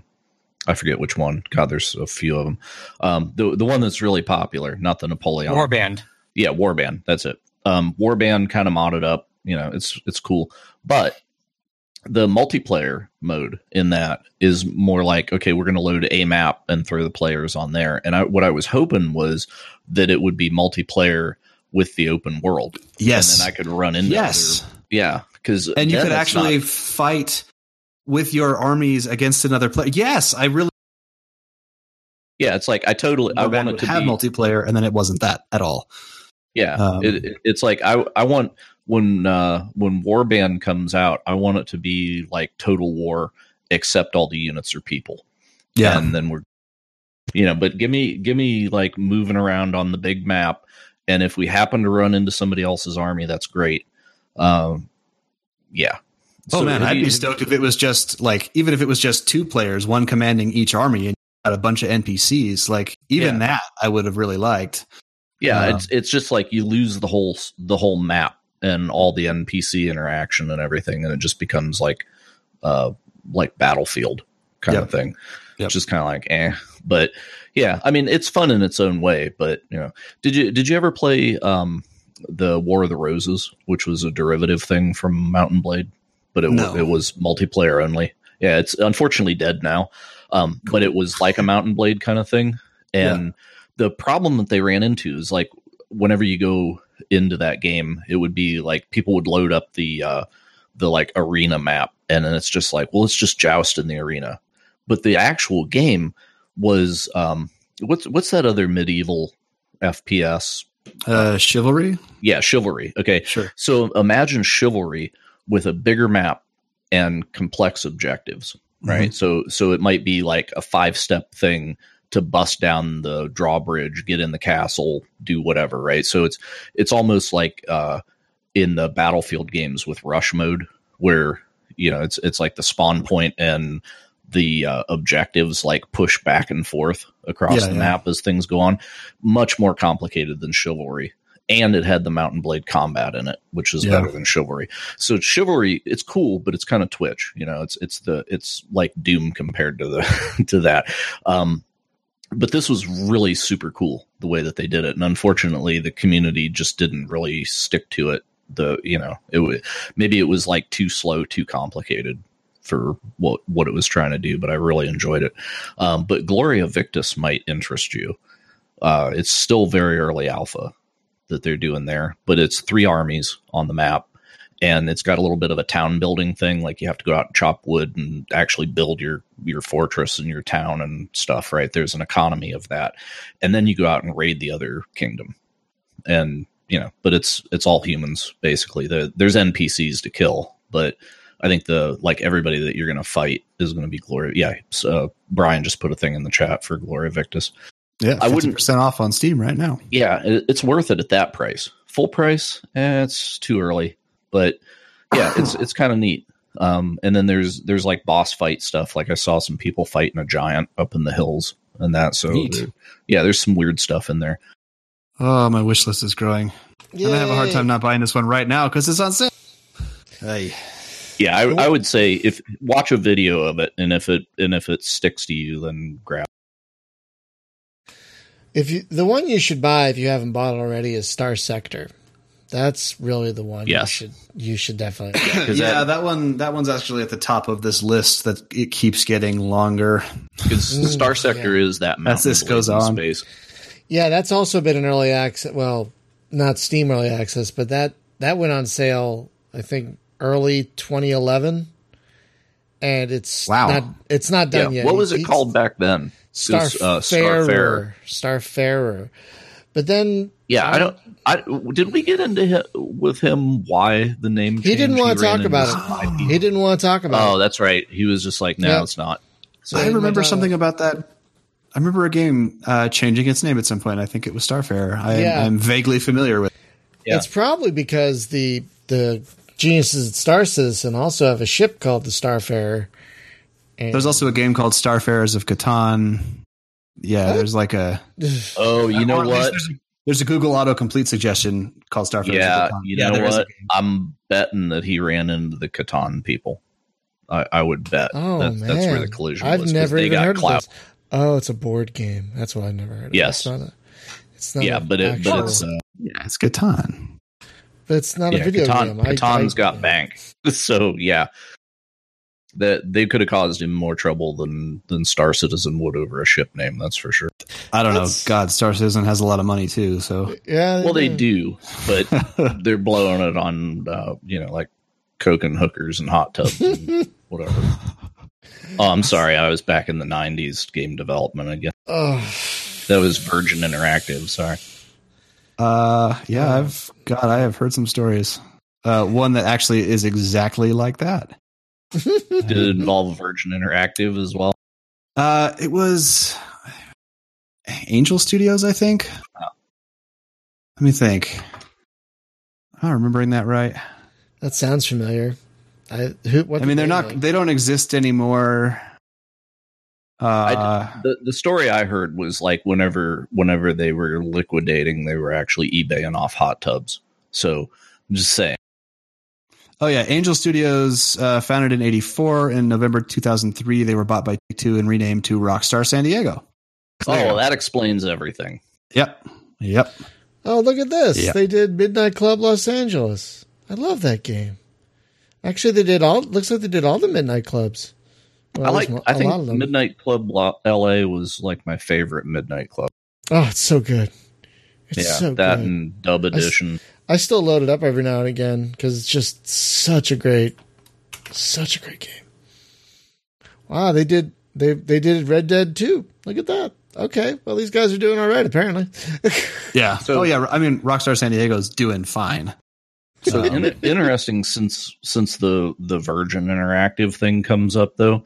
I forget which one. God, there's a few of them. Um, the the one that's really popular, not the Napoleon Warband. Yeah, Warband. That's it. Um, Warband kind of modded up. You know, it's it's cool, but the multiplayer mode in that is more like okay, we're going to load a map and throw the players on there. And I, what I was hoping was that it would be multiplayer with the open world. Yes, and then I could run into yes, other, yeah, because and you could actually not, fight with your armies against another player. Yes, I really. Yeah, it's like I totally I want it to have be, multiplayer, and then it wasn't that at all. Yeah, um, it, it, it's like I I want when uh when Warband comes out, I want it to be like Total War, except all the units are people. Yeah, and then we're you know, but give me give me like moving around on the big map, and if we happen to run into somebody else's army, that's great. Um, yeah, Oh so man, I'd be stoked if it was just like even if it was just two players, one commanding each army, and had a bunch of NPCs. Like even yeah. that, I would have really liked. Yeah, uh, it's it's just like you lose the whole the whole map and all the NPC interaction and everything, and it just becomes like uh like battlefield kind yep. of thing. Yep. It's just kind of like eh. But yeah, I mean it's fun in its own way. But you know, did you did you ever play um the War of the Roses, which was a derivative thing from Mount & Blade? But it, no. it was multiplayer only. Yeah, it's unfortunately dead now. Um, but it was like a Mount & Blade kind of thing. And yeah. the problem that they ran into is like whenever you go into that game, it would be like people would load up the uh, the like arena map, and then it's just like, well, it's just joust in the arena. But the actual game was um, what's what's that other medieval FPS? Uh, chivalry. Yeah, chivalry. Okay, sure. So imagine chivalry with a bigger map and complex objectives, right? Mm-hmm. So so it might be like a five step thing to bust down the drawbridge, get in the castle, do whatever, right? So it's it's almost like uh, in the battlefield games with rush mode, where you know it's it's like the spawn point and the uh, objectives like push back and forth across yeah, the yeah. map as things go on. Much more complicated than chivalry and it had the Mount & Blade combat in it, which is yeah. better than chivalry. So chivalry, it's cool, but it's kind of twitch. You know, it's it's the it's like Doom compared to the to that. Um, but this was really super cool the way that they did it, and unfortunately, the community just didn't really stick to it. The you know it maybe it was like too slow, too complicated for what what it was trying to do, but I really enjoyed it. Um, but Gloria Victis might interest you. Uh, it's still very early alpha, that they're doing there, but it's three armies on the map. And it's got a little bit of a town building thing, like you have to go out and chop wood and actually build your your fortress and your town and stuff. Right? There's an economy of that, and then you go out and raid the other kingdom, and you know, but it's it's all humans basically. The, there's NPCs to kill, but I think the like everybody that you're going to fight is going to be Gloria. Yeah, so uh, Brian just put a thing in the chat for Gloria Victis. Yeah, I wouldn't percent off on Steam right now. Yeah, it's worth it at that price. Full price, eh, it's too early, but yeah, it's it's kind of neat. Um, and then there's there's like boss fight stuff. Like I saw some people fighting a giant up in the hills and that. So yeah, there's some weird stuff in there. Oh, my wish list is growing. Yay. And I have a hard time not buying this one right now because it's on sale. Hey. Yeah, I, I, would say if watch a video of it, and if it and if it sticks to you, then grab. If you the one you should buy if you haven't bought already is Star Sector. That's really the one yes. you should you should definitely Yeah, that, that, one that one's actually at the top of this list that it keeps getting longer. Because mm, Star Sector yeah. is that as this goes on. Space. Yeah, that's also been an early access well, not Steam early access, but that that went on sale I think early 2011 and it's wow. not it's not done yeah. yet. What was it called back then? Starfarer, uh, Starfarer, Starfarer. But then, yeah, I don't. I did we get into him, with him why the name? He didn't want to talk about it. He didn't want to talk about. Oh, it. that's right. He was just like, no, yeah. it's not. So I remember something about that. I remember a game uh, changing its name at some point. I think it was Starfarer. I, yeah. I'm vaguely familiar with. Yeah. It's probably because the the geniuses at Star Citizen also have a ship called the Starfarer, and there's also a game called Starfarers of Catan. Yeah, what? there's like a. Oh, you know what? There's a, there's a, Google autocomplete suggestion called Starfarers. Yeah, you yeah, know what? I'm betting that he ran into the Catan people. I, I would bet. Oh that, man, that's where the collision I've was. 'cause never they even got heard clout. of this. Oh, it's a board game. That's what I never heard of. Yes. It's not a, it's not Yeah, but it, but it's uh, Yeah, it's Catan. but it's not a video Catan, game. I- Catan's I- got bank, so yeah, that they could have caused him more trouble than than Star Citizen would over a ship name. That's for sure. I don't That's- know. God, Star Citizen has a lot of money too. So Yeah. Well, they do. do, but they're blowing it on uh, you know like coke and hookers and hot tubs and whatever. Oh, I'm sorry. I was back in the '90s game development again. Oh, That was Virgin Interactive. Sorry. uh, yeah, I've God, I have heard some stories. Uh, one that actually is exactly like that. Did it involve Virgin Interactive as well? Uh, it was Angel Studios, I think. Let me think. I'm I remembering that right? that sounds familiar. I who? What I mean, they're they not. make? They don't exist anymore. Uh, The the story I heard was like whenever whenever they were liquidating, they were actually eBaying off hot tubs. So I'm just saying. Oh yeah, Angel Studios, uh, founded in '84. In November 2003, they were bought by Take-Two and renamed to Rockstar San Diego. Oh, that explains everything. Yep. Yep. Oh, look at this! Yeah. They did Midnight Club Los Angeles. I love that game. Actually, they did all. Looks like they did all the Midnight Clubs. Well, I like. least I a lot think of them. Midnight Club L.A. was like my favorite Midnight Club. Oh, it's so good. It's yeah, so that good. and Dub Edition. I still load it up every now and again because it's just such a great, such a great game. Wow, they did they they did Red Dead too. Look at that. Okay, well these guys are doing all right apparently. Yeah. So- oh yeah. I mean, Rockstar San Diego's doing fine. So in, interesting since since the the Virgin Interactive thing comes up though,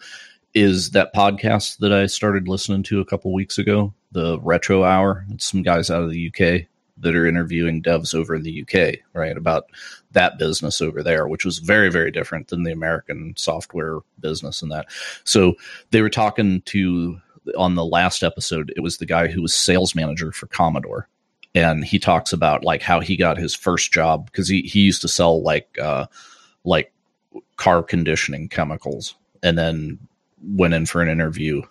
is that podcast that I started listening to a couple weeks ago, the Retro Hour. It's some guys out of the UK that are interviewing devs over in the UK, right, about that business over there, which was very very different than the American software business and that. So they were talking to on the last episode. It was the guy who was sales manager for Commodore and he talks about like how he got his first job because he, he used to sell like uh like car conditioning chemicals and then went in for an interview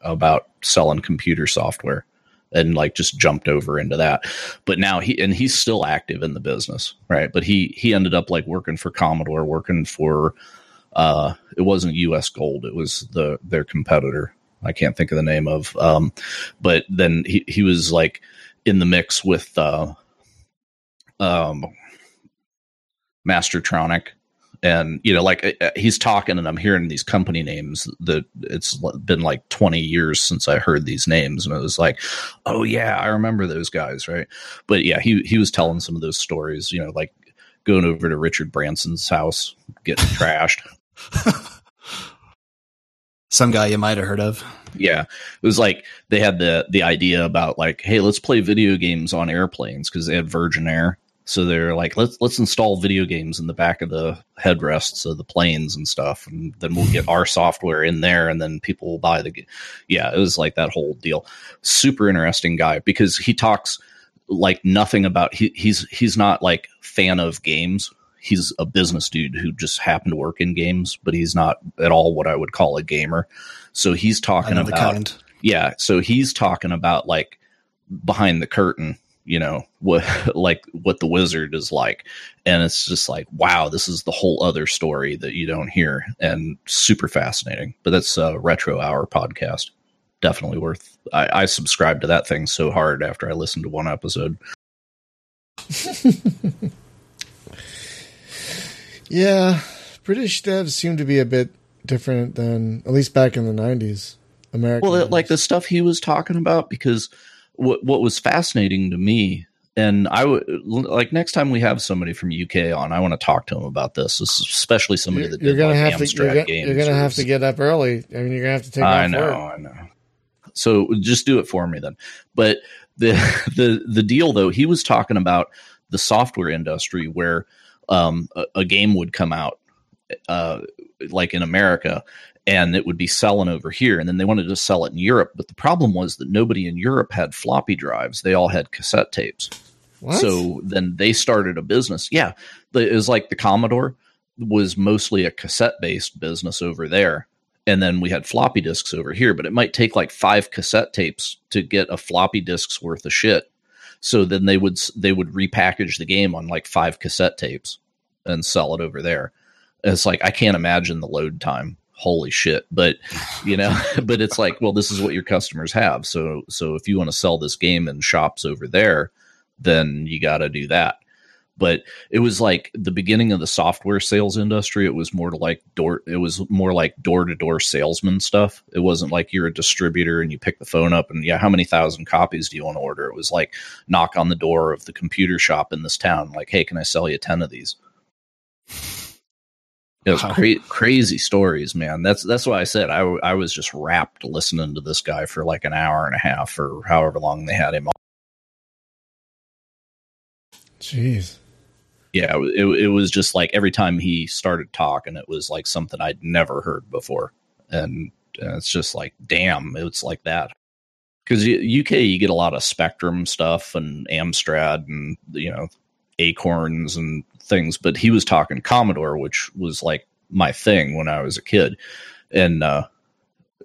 about selling computer software and like just jumped over into that. But now he and he's still active in the business right? But he he ended up like working for commodore working for uh it wasn't us gold it was the their competitor. I can't think of the name of um but then he, he was like in the mix with uh, um, Mastertronic, and you know, like uh, he's talking, and I'm hearing these company names that it's been like 20 years since I heard these names, and it was like, oh yeah, I remember those guys, right? But yeah, he he was telling some of those stories, you know, like going over to Richard Branson's house, getting trashed. Some guy you might have heard of. Yeah, it was like they had the the idea about like, hey, let's play video games on airplanes because they had Virgin Air. So they're like, let's let's install video games in the back of the headrests of the planes and stuff, and then we'll get our software in there, and then people will buy the. ga-" Yeah, it was like that whole deal. Super interesting guy because he talks like nothing about he, he's he's not like fan of games. He's a business dude who just happened to work in games, but he's not at all what I would call a gamer. So he's talking about kind. yeah so he's talking about like behind the curtain you know what like what the wizard is like. And it's just like wow this is the whole other story that you don't hear and super fascinating. But that's a retro hour podcast. Definitely worth i, I subscribed to that thing so hard after i listened to one episode. Yeah, British devs seem to be a bit different than at least back in the '90s. American, well like the stuff he was talking about because what what was fascinating to me and I would like next time we have somebody from UK on, I want to talk to him about this, especially somebody that you're did gonna like have to. You're, you're gonna have to get up early. I mean, you're gonna have to take I off know, work. I know. So just do it for me then. But the the the deal though, he was talking about the software industry where um, a, a game would come out, uh, like in America, and it would be selling over here, and then they wanted to sell it in Europe. But the problem was that nobody in Europe had floppy drives; they all had cassette tapes. What? So then they started a business. Yeah, the, it was like the Commodore. was mostly a cassette based business over there. And then we had floppy disks over here, but it might take like five cassette tapes to get a floppy disk's worth of shit. So then they would they would repackage the game on like five cassette tapes and sell it over there. And it's like I can't imagine the load time. Holy shit! But you know, but it's like, well, this is what your customers have. So so if you want to sell this game in shops over there, then you got to do that but it was like the beginning of the software sales industry it was more to like door it was more like door to door salesman stuff it wasn't like you're a distributor and you pick the phone up and yeah how many thousand copies do you want to order it was like knock on the door of the computer shop in this town like hey can i sell you 10 of these it was cra- crazy stories man. That's that's why i said I, I was just wrapped listening to this guy for like an hour and a half or however long they had him on. Jeez. Yeah, it, it was just like every time he started talking, it was like something I'd never heard before, and, and it's just like, damn, it's like that. Because UK, you get a lot of Spectrum stuff and Amstrad and you know Acorns and things, but he was talking Commodore, which was like my thing when I was a kid, and uh,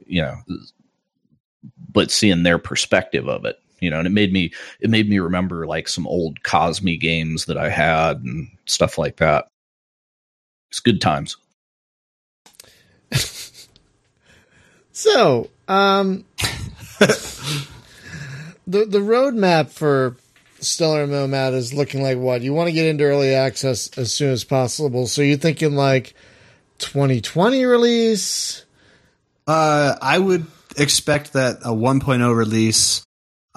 you know, but seeing their perspective of it you know, and it made me it made me remember like some old Cosmi games that I had and stuff like that. It's good times. so, um, the the roadmap for Stellar Nomad is looking like what? You want to get into early access as soon as possible. So you're thinking like 2020 release? Uh, I would expect that a 1.0 release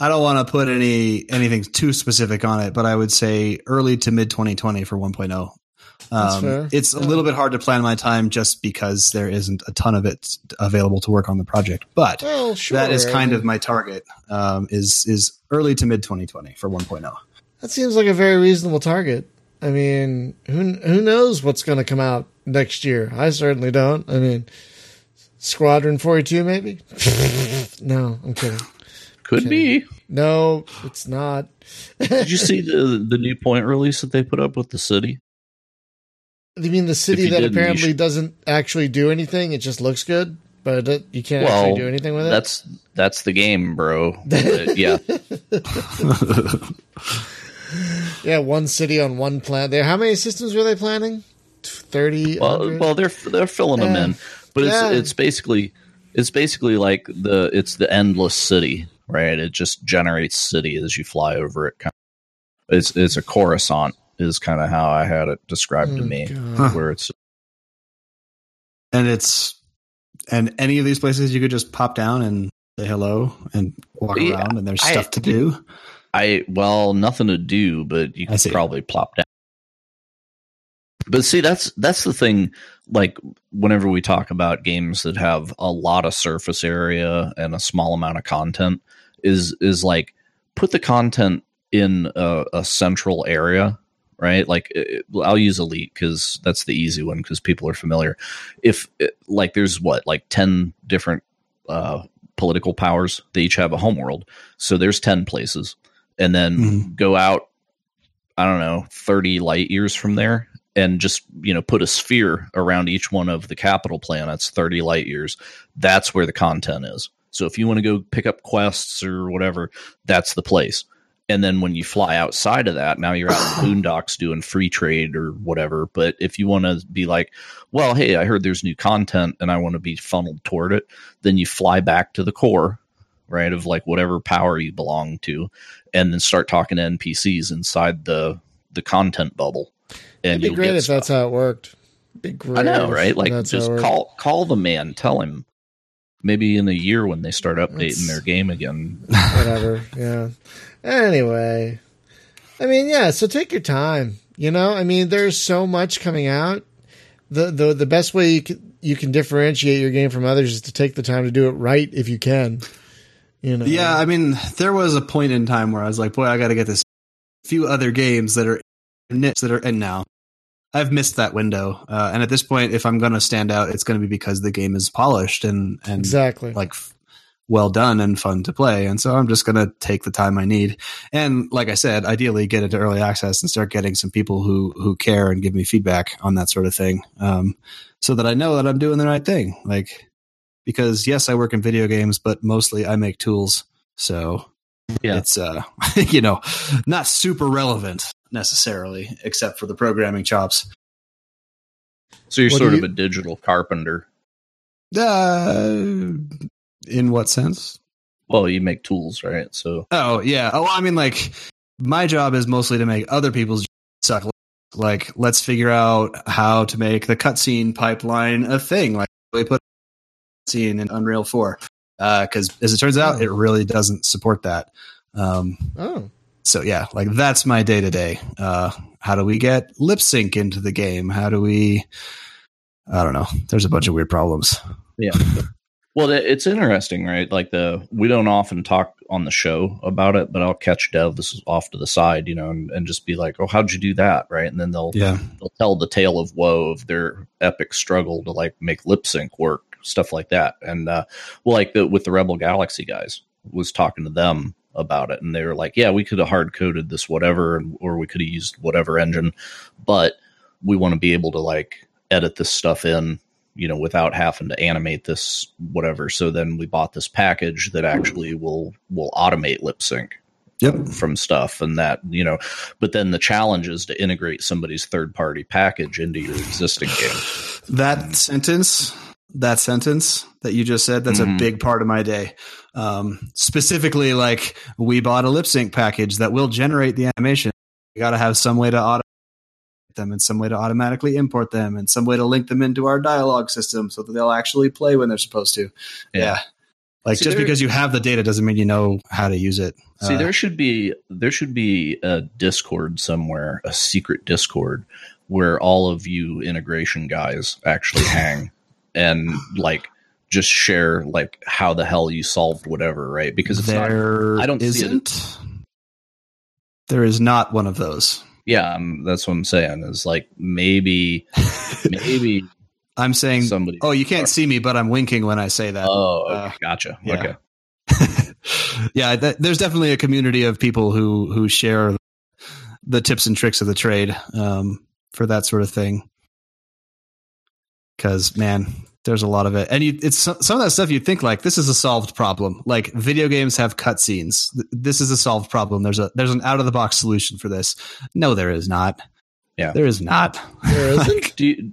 I don't want to put any anything too specific on it, but I would say early to mid 2020 for 1.0. Um, it's yeah. a little bit hard to plan my time just because there isn't a ton of it available to work on the project. But well, sure. that is kind of my target. Um, is is early to mid 2020 for 1.0. That seems like a very reasonable target. I mean, who who knows what's going to come out next year? I certainly don't. I mean, Squadron 42 maybe? no, I'm kidding. Could okay. be. No, it's not. Did you see the the new point release that they put up with the city? You mean the city that apparently should... doesn't actually do anything? It just looks good, but it, you can't well, actually do anything with it. That's that's the game, bro. But, yeah. yeah, one city on one planet. There, how many systems were they planning? Thirty. Well, well, they're they're filling yeah. them in, but it's it's basically it's basically like the it's the endless city right? It just generates city as you fly over it. It's it's a Coruscant is kind of how I had it described oh, to me, God. where it's and it's and any of these places you could just pop down and say hello and walk yeah, around, and there's stuff I, to do. I well, nothing to do, but you can probably plop down. But see, that's that's the thing. Like whenever we talk about games that have a lot of surface area and a small amount of content, is is like put the content in a, a central area right? Like it, i'll use elite because that's the easy one because people are familiar. If it, like there's what like 10 different uh, political powers they each have a homeworld. So there's 10 places. And then mm-hmm. go out i don't know 30 light years from there and just you know put a sphere around each one of the capital planets 30 light years that's where the content is. So if you want to go pick up quests or whatever, that's the place. And then when you fly outside of that, now you're out in the boondocks doing free trade or whatever. But if you want to be like, well, hey, I heard there's new content and I want to be funneled toward it, then you fly back to the core, right, of like whatever power you belong to, and then start talking to NPCs inside the the content bubble. And It'd be great if stuff. that's how it worked. Be great. I know, right? Like just call call the man, tell him maybe in a year when they start updating it's, their game again. Whatever. yeah. Anyway, I mean, yeah. So take your time. You know, I mean, there's so much coming out. The the the best way you can you can differentiate your game from others is to take the time to do it right if you can. You know. Yeah, I mean, there was a point in time where I was like, boy, I got to get this few other games that are niche that are and now I've missed that window. Uh, and at this point, if I'm going to stand out, it's going to be because the game is polished and, and exactly like well done and fun to play. And so I'm just going to take the time I need. And like I said, ideally get into early access and start getting some people who, who care and give me feedback on that sort of thing. Um, so that I know that I'm doing the right thing. Like, because yes, I work in video games, but mostly I make tools. So yeah. it's, uh, you know, not super relevant necessarily, except for the programming chops. So you're what sort you, of a digital carpenter. Uh, in what sense? Well, you make tools, right? So. Oh yeah. Oh, I mean, like my job is mostly to make other people's suck. Like, let's figure out how to make the cutscene pipeline a thing. Like, we put scene in Unreal Four because, uh, as it turns out, oh. it really doesn't support that. Um, oh. So yeah, like that's my day to day. How do we get lip sync into the game? How do we? I don't know. There's a bunch of weird problems. Yeah. Well, it's interesting, right? Like the we don't often talk on the show about it, but I'll catch Dev this is off to the side, you know, and, and just be like, "Oh, how'd you do that?" Right, and then they'll yeah. they'll tell the tale of woe of their epic struggle to like make lip sync work, stuff like that. And uh, well, like the, with the Rebel Galaxy guys, was talking to them about it, and they were like, "Yeah, we could have hard coded this whatever, or we could have used whatever engine, but we want to be able to like edit this stuff in you know, without having to animate this whatever. So then we bought this package that actually will will automate lip sync yep. from stuff and that, you know, but then the challenge is to integrate somebody's third party package into your existing game. That sentence, that sentence that you just said, that's mm-hmm. a big part of my day. Um, specifically, like we bought a lip sync package that will generate the animation. You got to have some way to auto them and some way to automatically import them and some way to link them into our dialogue system so that they'll actually play when they're supposed to. Yeah. yeah. Like see, just there, because you have the data doesn't mean you know how to use it. See, uh, there should be there should be a Discord somewhere, a secret Discord where all of you integration guys actually hang and like just share like how the hell you solved whatever, right? Because there not, I don't isn't. There is not one of those. Yeah, um, that's what I'm saying. Is like maybe, maybe I'm saying somebody. Oh, you can't see me, but I'm winking when I say that. Oh, okay, uh, gotcha. Yeah. Okay. yeah, th- there's definitely a community of people who who share the tips and tricks of the trade um, for that sort of thing. Because man, there's a lot of it, and you, it's some of that stuff you think like this is a solved problem. Like video games have cutscenes. This is a solved problem. There's a there's an out of the box solution for this. No, there is not. Yeah, there is not. There isn't. do you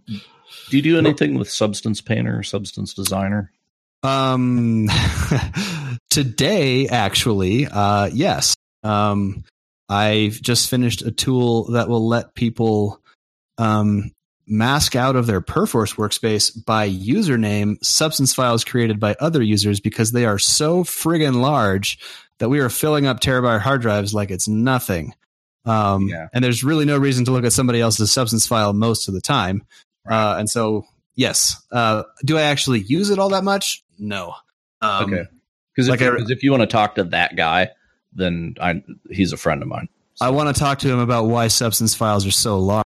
do you do anything with Substance Painter or Substance Designer? Um, today actually, uh, yes. Um, I've just finished a tool that will let people um mask out of their Perforce workspace by username substance files created by other users because they are so friggin' large that we are filling up terabyte hard drives like it's nothing. Um, yeah. And there's really no reason to look at somebody else's substance file most of the time. Uh, and so, yes. Uh, do I actually use it all that much? No. Um, okay. Because like if, if you want to talk to that guy, then I, he's a friend of mine. So. I want to talk to him about why substance files are so large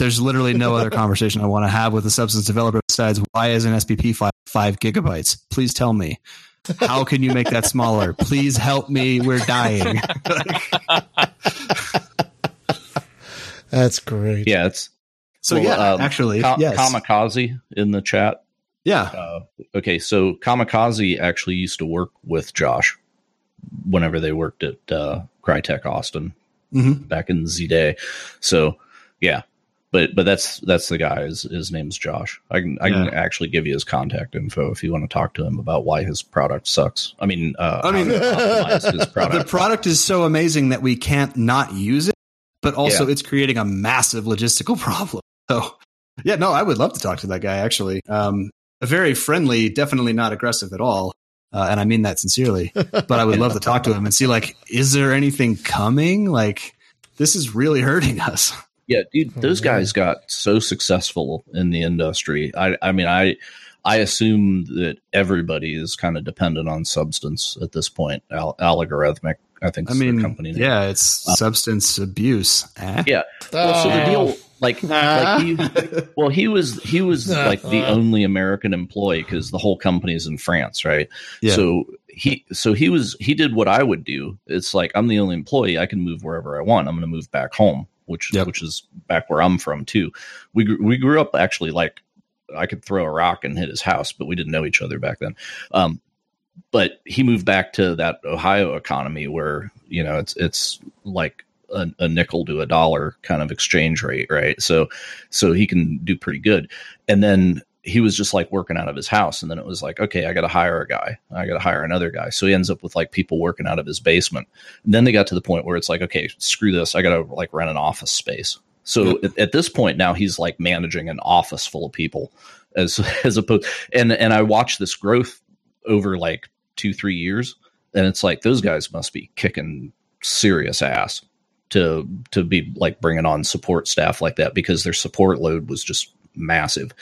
there's literally no other conversation I want to have with a substance developer besides why is an SPP file five gigabytes? Please tell me. How can you make that smaller? Please help me. We're dying. That's great. Yeah, it's so well, yeah. Um, actually, Ka- yes. Kamikaze in the chat. Yeah. Uh, okay, so Kamikaze actually used to work with Josh whenever they worked at uh, Crytek Austin mm-hmm. back in Z Day. So yeah, but but that's that's the guy. His, his name's Josh. I can I yeah. can actually give you his contact info if you want to talk to him about why his product sucks. I mean, uh, I mean, product. the product is so amazing that we can't not use it, but also yeah. it's creating a massive logistical problem. So, yeah, no, I would love to talk to that guy. Actually, um, very friendly, definitely not aggressive at all. Uh, and I mean that sincerely. But I would love to talk to him and see, like, is there anything coming? Like, this is really hurting us. Yeah, dude, oh, those guys got so successful in the industry. I, I mean, I, I assume that everybody is kind of dependent on substance at this point. Al- Allegorithmic, I think. I mean, company name. yeah, it's um, substance abuse. Eh? Yeah. Well, so the deal, like, like he, well, he was he was like the only American employee because the whole company is in France, right? Yeah. So he so he was he did what I would do. It's like I'm the only employee. I can move wherever I want. I'm going to move back home, which Yep. which is back where I'm from too. We gr- we grew up actually like I could throw a rock and hit his house, but we didn't know each other back then. Um, but he moved back to that Ohio economy where you know it's it's like a, a nickel to a dollar kind of exchange rate, right? So so he can do pretty good. And then he was just like working out of his house, and then it was like, okay, I got to hire a guy, I got to hire another guy. So he ends up with like people working out of his basement. And then they got to the point where it's like, okay, screw this, I got to like rent an office space. So at, at this point now he's like managing an office full of people as as opposed and and I watched this growth over like two three years and it's like those guys must be kicking serious ass to to be like bringing on support staff like that because their support load was just massive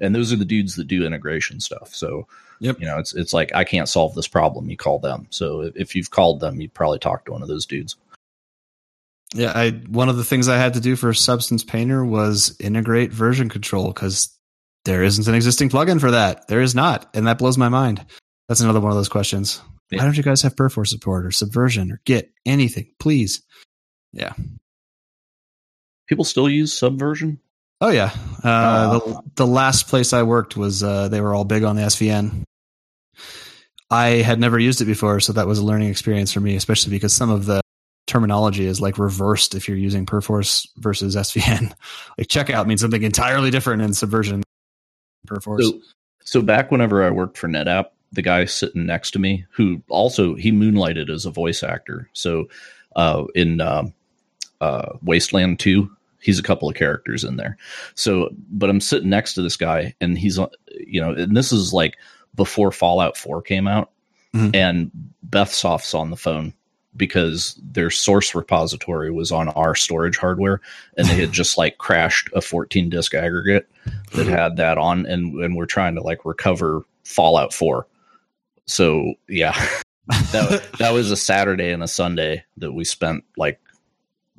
and those are the dudes that do integration stuff so Yep. you know it's it's like i can't solve this problem you call them so if, you've called them you probably talked to one of those dudes Yeah, I one of the things I had to do for Substance Painter was integrate version control because there isn't an existing plugin for that. There is not, and that blows my mind. That's another one of those questions. Yeah. Why don't you guys have Perforce support or Subversion or Git anything, please? Yeah. people still use subversion Oh yeah. Uh, Oh. the the last place I worked was uh, they were all big on the SVN. I had never used it before, so that was a learning experience for me, especially because some of the terminology is like reversed if you're using Perforce versus SVN. like checkout means something entirely different in Subversion. Perforce. So, so back whenever I worked for NetApp, the guy sitting next to me, who also he moonlighted as a voice actor. So uh, in um uh, Wasteland Two, he's a couple of characters in there. So, but I'm sitting next to this guy, and he's on, you know, and this is like before Fallout Four came out, Mhm. and Bethsoft's on the phone because their source repository was on our storage hardware and they had just like crashed a 14 disk aggregate that had that on and and we're trying to like recover Fallout 4. So, yeah. that that was a Saturday and a Sunday that we spent like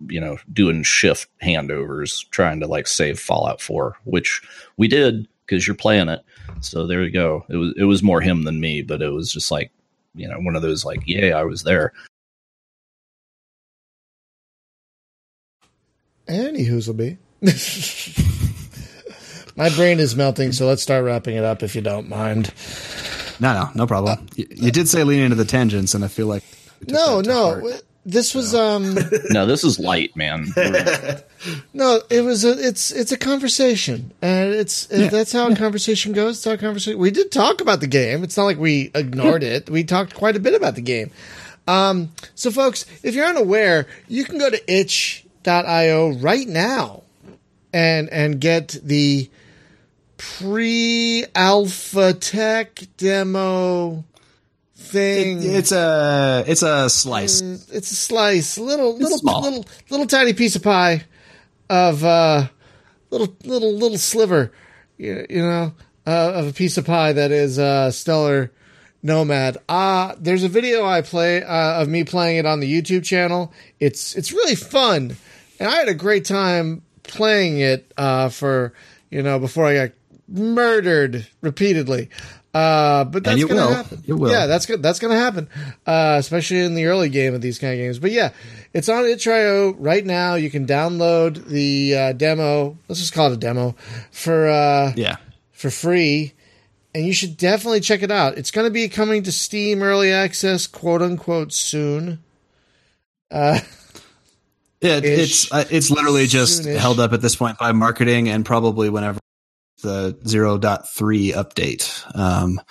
you know doing shift handovers trying to like save Fallout 4, which we did because you're playing it. So there you go. It was it was more him than me, but it was just like you know one of those like yeah I was there. Any who's'll be. My brain is melting, so let's start wrapping it up if you don't mind. no, no, no problem. You, you did say lean into the tangents, and I feel like we No, that no. Heart. This was um No, this is light, man. No, it was a it's it's a conversation. And it's Yeah. that's how a conversation goes. It's how a conversation we did talk about the game. It's not like we ignored it. We talked quite a bit about the game. Um so folks, if you're unaware, you can go to itch.io right now and and get the pre-alpha tech demo thing. It- it's a it's a slice. Mm, it's a slice, little little small. little little tiny piece of pie of uh little little little sliver, you, you know, uh, of a piece of pie that is uh stellar nomad. Uh there's a video I play uh, of me playing it on the YouTube channel. It's it's really fun. And I had a great time playing it uh for, you know, before I got murdered repeatedly. Uh, but that's gonna will. happen. You will. Yeah, that's good. That's gonna happen, uh, especially in the early game of these kind of games. But yeah, it's on itch.io right now. You can download the uh, demo. Let's just call it a demo for uh, Yeah. for free, and you should definitely check it out. It's going to be coming to Steam Early Access, quote unquote, soon. Uh, Yeah, it's uh, it's literally just Soonish. held up at this point by marketing and probably whenever the 0.3 update. Um,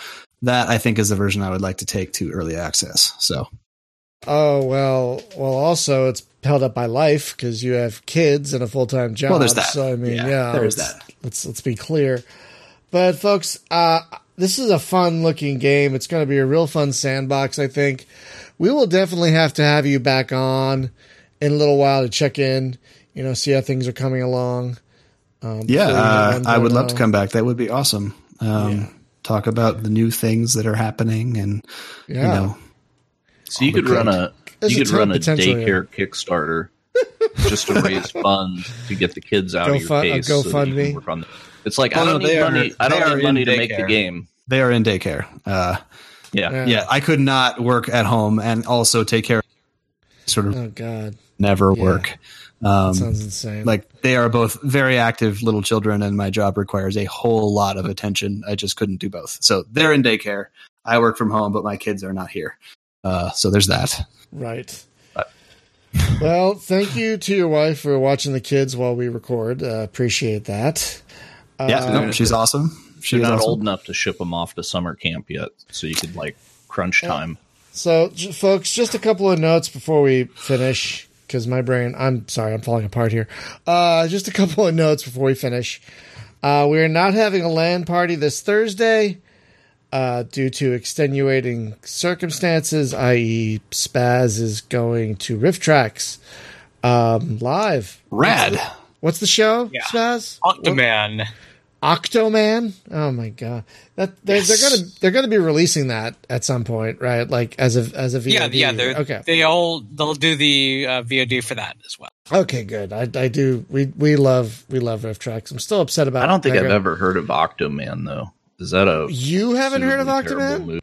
that I think is the version I would like to take to early access. So oh well, well. Also, it's held up by life because you have kids and a full time job. Well, there's that. So I mean, Yeah, yeah, there is let's- that. Let's let's be clear. But folks, uh, this is a fun looking game. It's going to be a real fun sandbox. I think we will definitely have to have you back on in a little while to check in. You know, see how things are coming along. Um, yeah, uh, I would love to come back. That would be awesome. Um, Yeah. Talk about the new things that are happening and you know so you could run a There's you a could ton run a potential here. daycare Kickstarter just to raise funds to get the kids out Go of your fun- uh, case. go so fund me. work on It's like Oh, I don't they need are- money. I don't are need money to make the game. They are in daycare. Uh, Yeah. Yeah. yeah, I could not work at home and also take care. of Sort of Oh God, never Yeah. work. Um, sounds insane. like they are both very active little children, and my job requires a whole lot of attention. I just couldn't do both. So they're in daycare. I work from home, but my kids are not here. Uh, so there's that. Right. well, thank you to your wife for watching the kids while we record. Uh, appreciate that. Yeah, Uh, no, she's awesome. She's You're not awesome. old enough to ship them off to summer camp yet, so you could like crunch time. So, j- folks, just a couple of notes before we finish, because my brain, I'm sorry, I'm falling apart here. Uh, just a couple of notes before we finish. Uh, we are not having a LAN party this Thursday uh, due to extenuating circumstances, i.e., Spaz is going to RiffTrax um, live. Rad. What's the show, Yeah. Spaz? Octoman. Octoman. Oh my god, that they're, Yes. they're gonna they're gonna be releasing that at some point, right? Like as a as a VOD. Yeah, yeah. They're, okay. They all they'll do the uh, VOD for that as well. Okay, good. I, I do. We we love we love RiffTrax. I'm still upset about. I don't think I've ever heard of Octoman though. Is that a You haven't heard of Octoman? movie?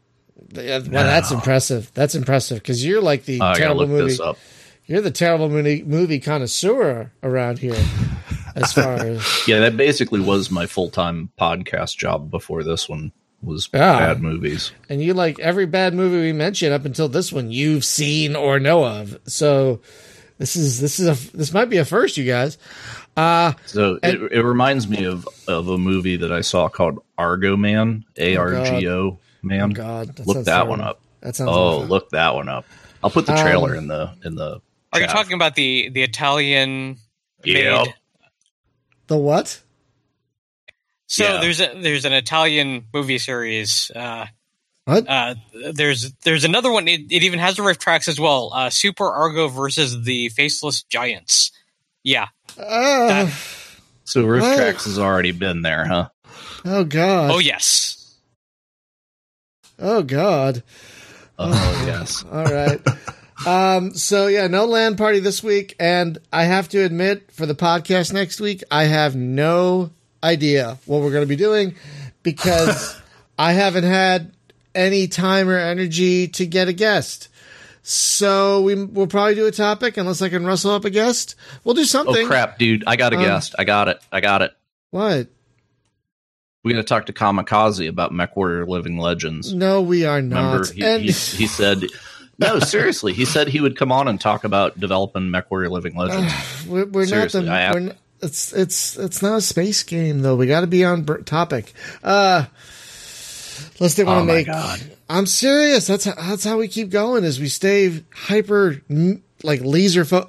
Yeah, well, that's impressive. That's impressive because you're like the I terrible look movie. this up. You're the terrible movie movie connoisseur around here. As far as Yeah, that basically was my full time podcast job before this one was Yeah. bad movies. and you like every bad movie we mentioned up until this one you've seen or know of. So this is this is a this might be a first, you guys. Uh So And- it, it reminds me of of a movie that I saw called Argo Man, A R G O Man. oh god, look that terrible. one up. That sounds Oh, awful. look that one up. I'll put the trailer Um, in the in the. Are you talking about the the Italian? Yep. Made- The what? So Yeah. there's a there's an Italian movie series. Uh, What? uh, there's there's another one. It, it even has a RiffTrax as well. Uh, Super Argo versus the Faceless Giants. Yeah, Uh, So Rift What? Tracks has already been there, huh? oh god. Oh yes. Oh god. Oh yes. All right. Um, so yeah, no LAN party this week, and I have to admit, for the podcast next week, I have no idea what we're going to be doing because I haven't had any time or energy to get a guest. So we we'll probably do a topic unless I can rustle up a guest. We'll do something. Oh crap, dude! I got a Um, guest. I got it. I got it. What? We're gonna talk to Kamikaze about MechWarrior Living Legends. No, we are Remember, not. he, and he, he said, "No, seriously." He said he would come on and talk about developing MechWarrior Living Legends. we're, we're not the. seriously, I We're, n- it's it's it's not a space game though. We got to be on br- topic. Uh, unless they want to Oh my make. God. I'm serious. That's how, that's how we keep going. Is we stay hyper like laser fo-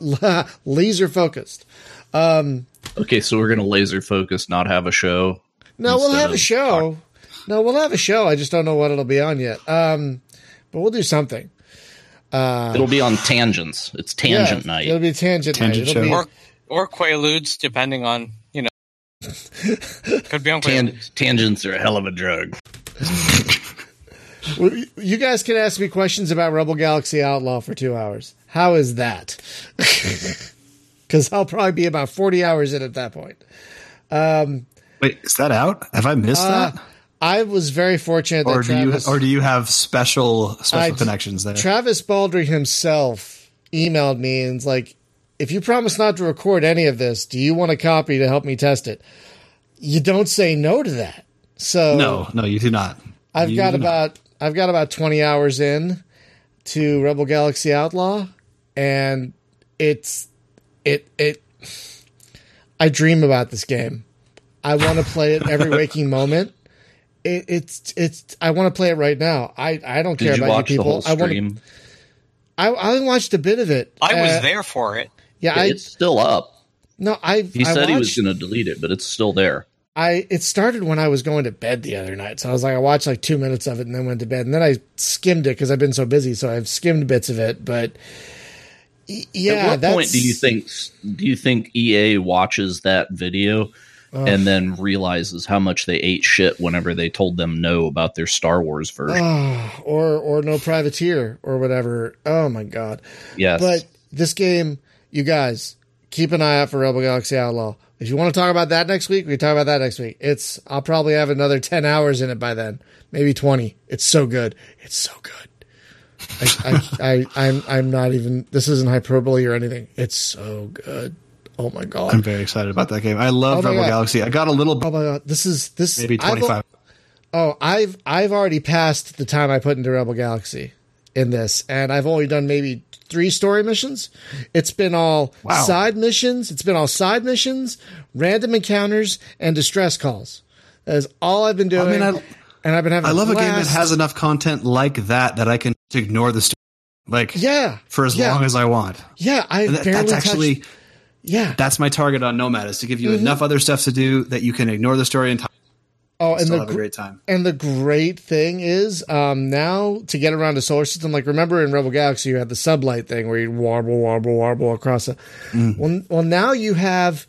laser focused. Okay, so we're gonna laser focus, not have a show. No, we'll have a of show. No, we'll have a show. I just don't know what it'll be on yet. Um, but we'll do something. It'll be on tangents. It's tangent Yeah, night. It'll be tangent, Tangent night. It'll be, show. Or or Quaaludes, depending on you know. Could be on Tan- tangents are a hell of a drug. You guys can ask me questions about Rebel Galaxy Outlaw for two hours. How is that? Because I'll probably be about 40 hours in at that point. Wait, is that out? Have I missed Uh, that? I was very fortunate that Or do you or do you have special special I- connections there? Travis Baldree himself emailed me and was like, if you promise not to record any of this, do you want a copy to help me test it? You don't say no to that. So no, no, you do not. I've You got do not. about I've got about twenty hours in to Rebel Galaxy Outlaw, and it's it it. I dream about this game. I want to play it every waking moment. It, it's it's. I want to play it right now. I I don't care Did you about watch you the people. whole I want. stream? I I watched a bit of it. I was Uh, there for it. Yeah, I it's still up. no. I He I said he was going to delete it, but it's still there. I it started when I was going to bed the other night. So I was like, I watched like two minutes of it and then went to bed. And then I skimmed it because I've been so busy. So I've skimmed bits of it. But yeah, At what that's, point do you think do you think EA watches that video and then realizes how much they ate shit whenever they told them no about their Star Wars version? Oh, or or no privateer or whatever? Oh my god! yes. But this game, you guys, keep an eye out for Rebel Galaxy Outlaw. If you want to talk about that next week, we can talk about that next week. It's I'll probably have another ten hours in it by then, maybe twenty. It's so good. It's so good. I, I, I, I'm, I'm not even. This isn't hyperbole or anything. It's so good. Oh my god! I'm very excited about that game. I love Oh Rebel God. Galaxy. I got a little, Oh my god! This is this. maybe I've- 25. Oh, I've I've already passed the time I put into Rebel Galaxy in this, and I've only done maybe three story missions. It's been all Wow. side missions. It's been all side missions, random encounters, and distress calls. That is all I've been doing. mean, I- and I've been having. I love a game that has enough content like that that I can ignore the story, like Yeah, for as yeah, long as I want. yeah. I That- barely that's touched- actually yeah. that's my target on Nomad is to give you Mm-hmm. enough other stuff to do that you can ignore the story and oh, and still the have a great time. And the great thing is, um, now to get around the solar system, like remember in Rebel Galaxy, you had the sublight thing where you warble, warble, warble across the. Well, well, now you have,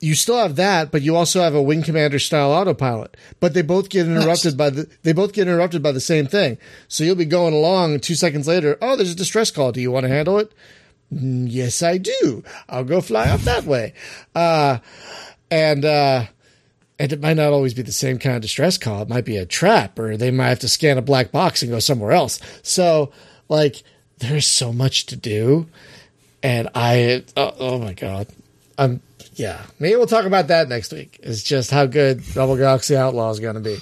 you still have that, but you also have a Wing Commander style autopilot. But they both get interrupted by the. They both get interrupted by the same thing. So you'll be going along, two seconds later, oh, there's a distress call. Do you want to handle it? "Mm, Yes, I do. I'll go fly off that way. Uh, and uh, and it might not always be the same kind of distress call. It might be a trap, or they might have to scan a black box and go somewhere else. So, like, there's so much to do, and I, oh, oh my god, I'm yeah. Maybe we'll talk about that next week. It's just how good Rebel Galaxy Outlaw is going to be.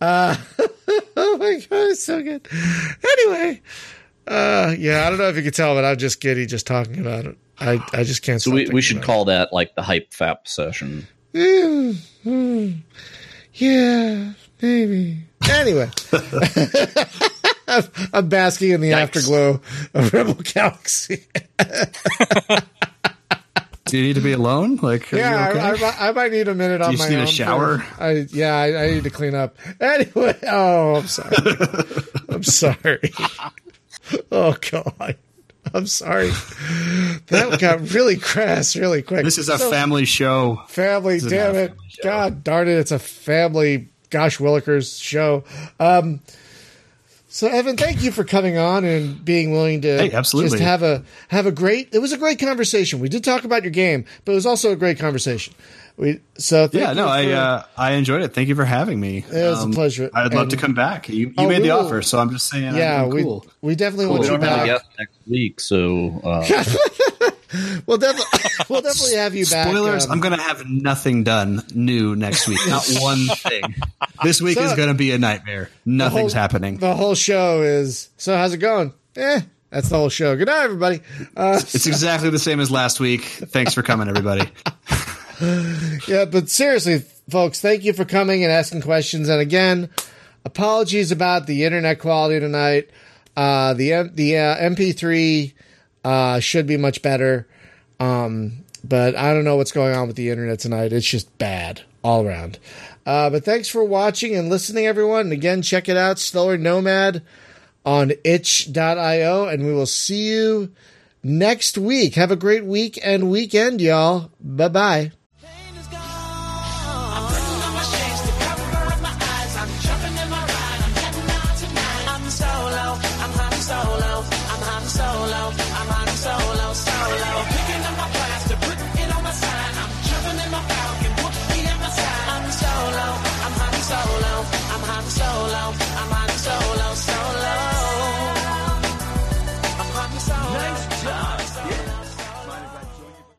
Uh, oh my god, it's so good. Anyway, uh, yeah, I don't know if you can tell, but I'm just giddy just talking about it. I, I just can't. So stop we, we should about it. call that like the hype fap session. Yeah, maybe. Anyway, I'm, I'm basking in the Yikes. afterglow of Rebel Galaxy. Do you need to be alone? Like, yeah, okay? I, I, I might need a minute on you my just need a shower? I, yeah, I, I need to clean up. Anyway, oh, I'm sorry. I'm sorry. Oh God, I'm sorry. That got really crass really quick. this is a So- family show. Family, damn it. family. God darn it. It's a family, gosh, Willikers show. Um, so Evan, thank you for coming on and being willing to Hey, absolutely. just have a have a great. It was a great conversation. We did talk about your game, but it was also a great conversation. We so Yeah, no, you I uh, I enjoyed it. Thank you for having me. Um, It was a pleasure. I'd love And- to come back. You, you Oh, made the will. offer, so I'm just saying. yeah, I'm we cool. we definitely Cool. want you don't have a back. guest next week, so uh, We'll definitely we'll definitely have you back. Spoilers: um, I'm going to have nothing done new next week. Not one thing. This week So- is going to be a nightmare. Nothing's whole- happening. the whole show is so. How's it going? Eh, that's the whole show. Good night, everybody. Uh, It's exactly the same as last week. Thanks for coming, everybody. Yeah, but seriously, folks, thank you for coming and asking questions. And again, apologies about the internet quality tonight. Uh, the the uh, MP3 uh, should be much better, um, but I don't know what's going on with the internet tonight. It's just bad all around. Uh, but thanks for watching and listening, everyone. And again, check it out, Stellar Nomad on itch.io, and we will see you next week. Have a great week and weekend, y'all. Bye bye.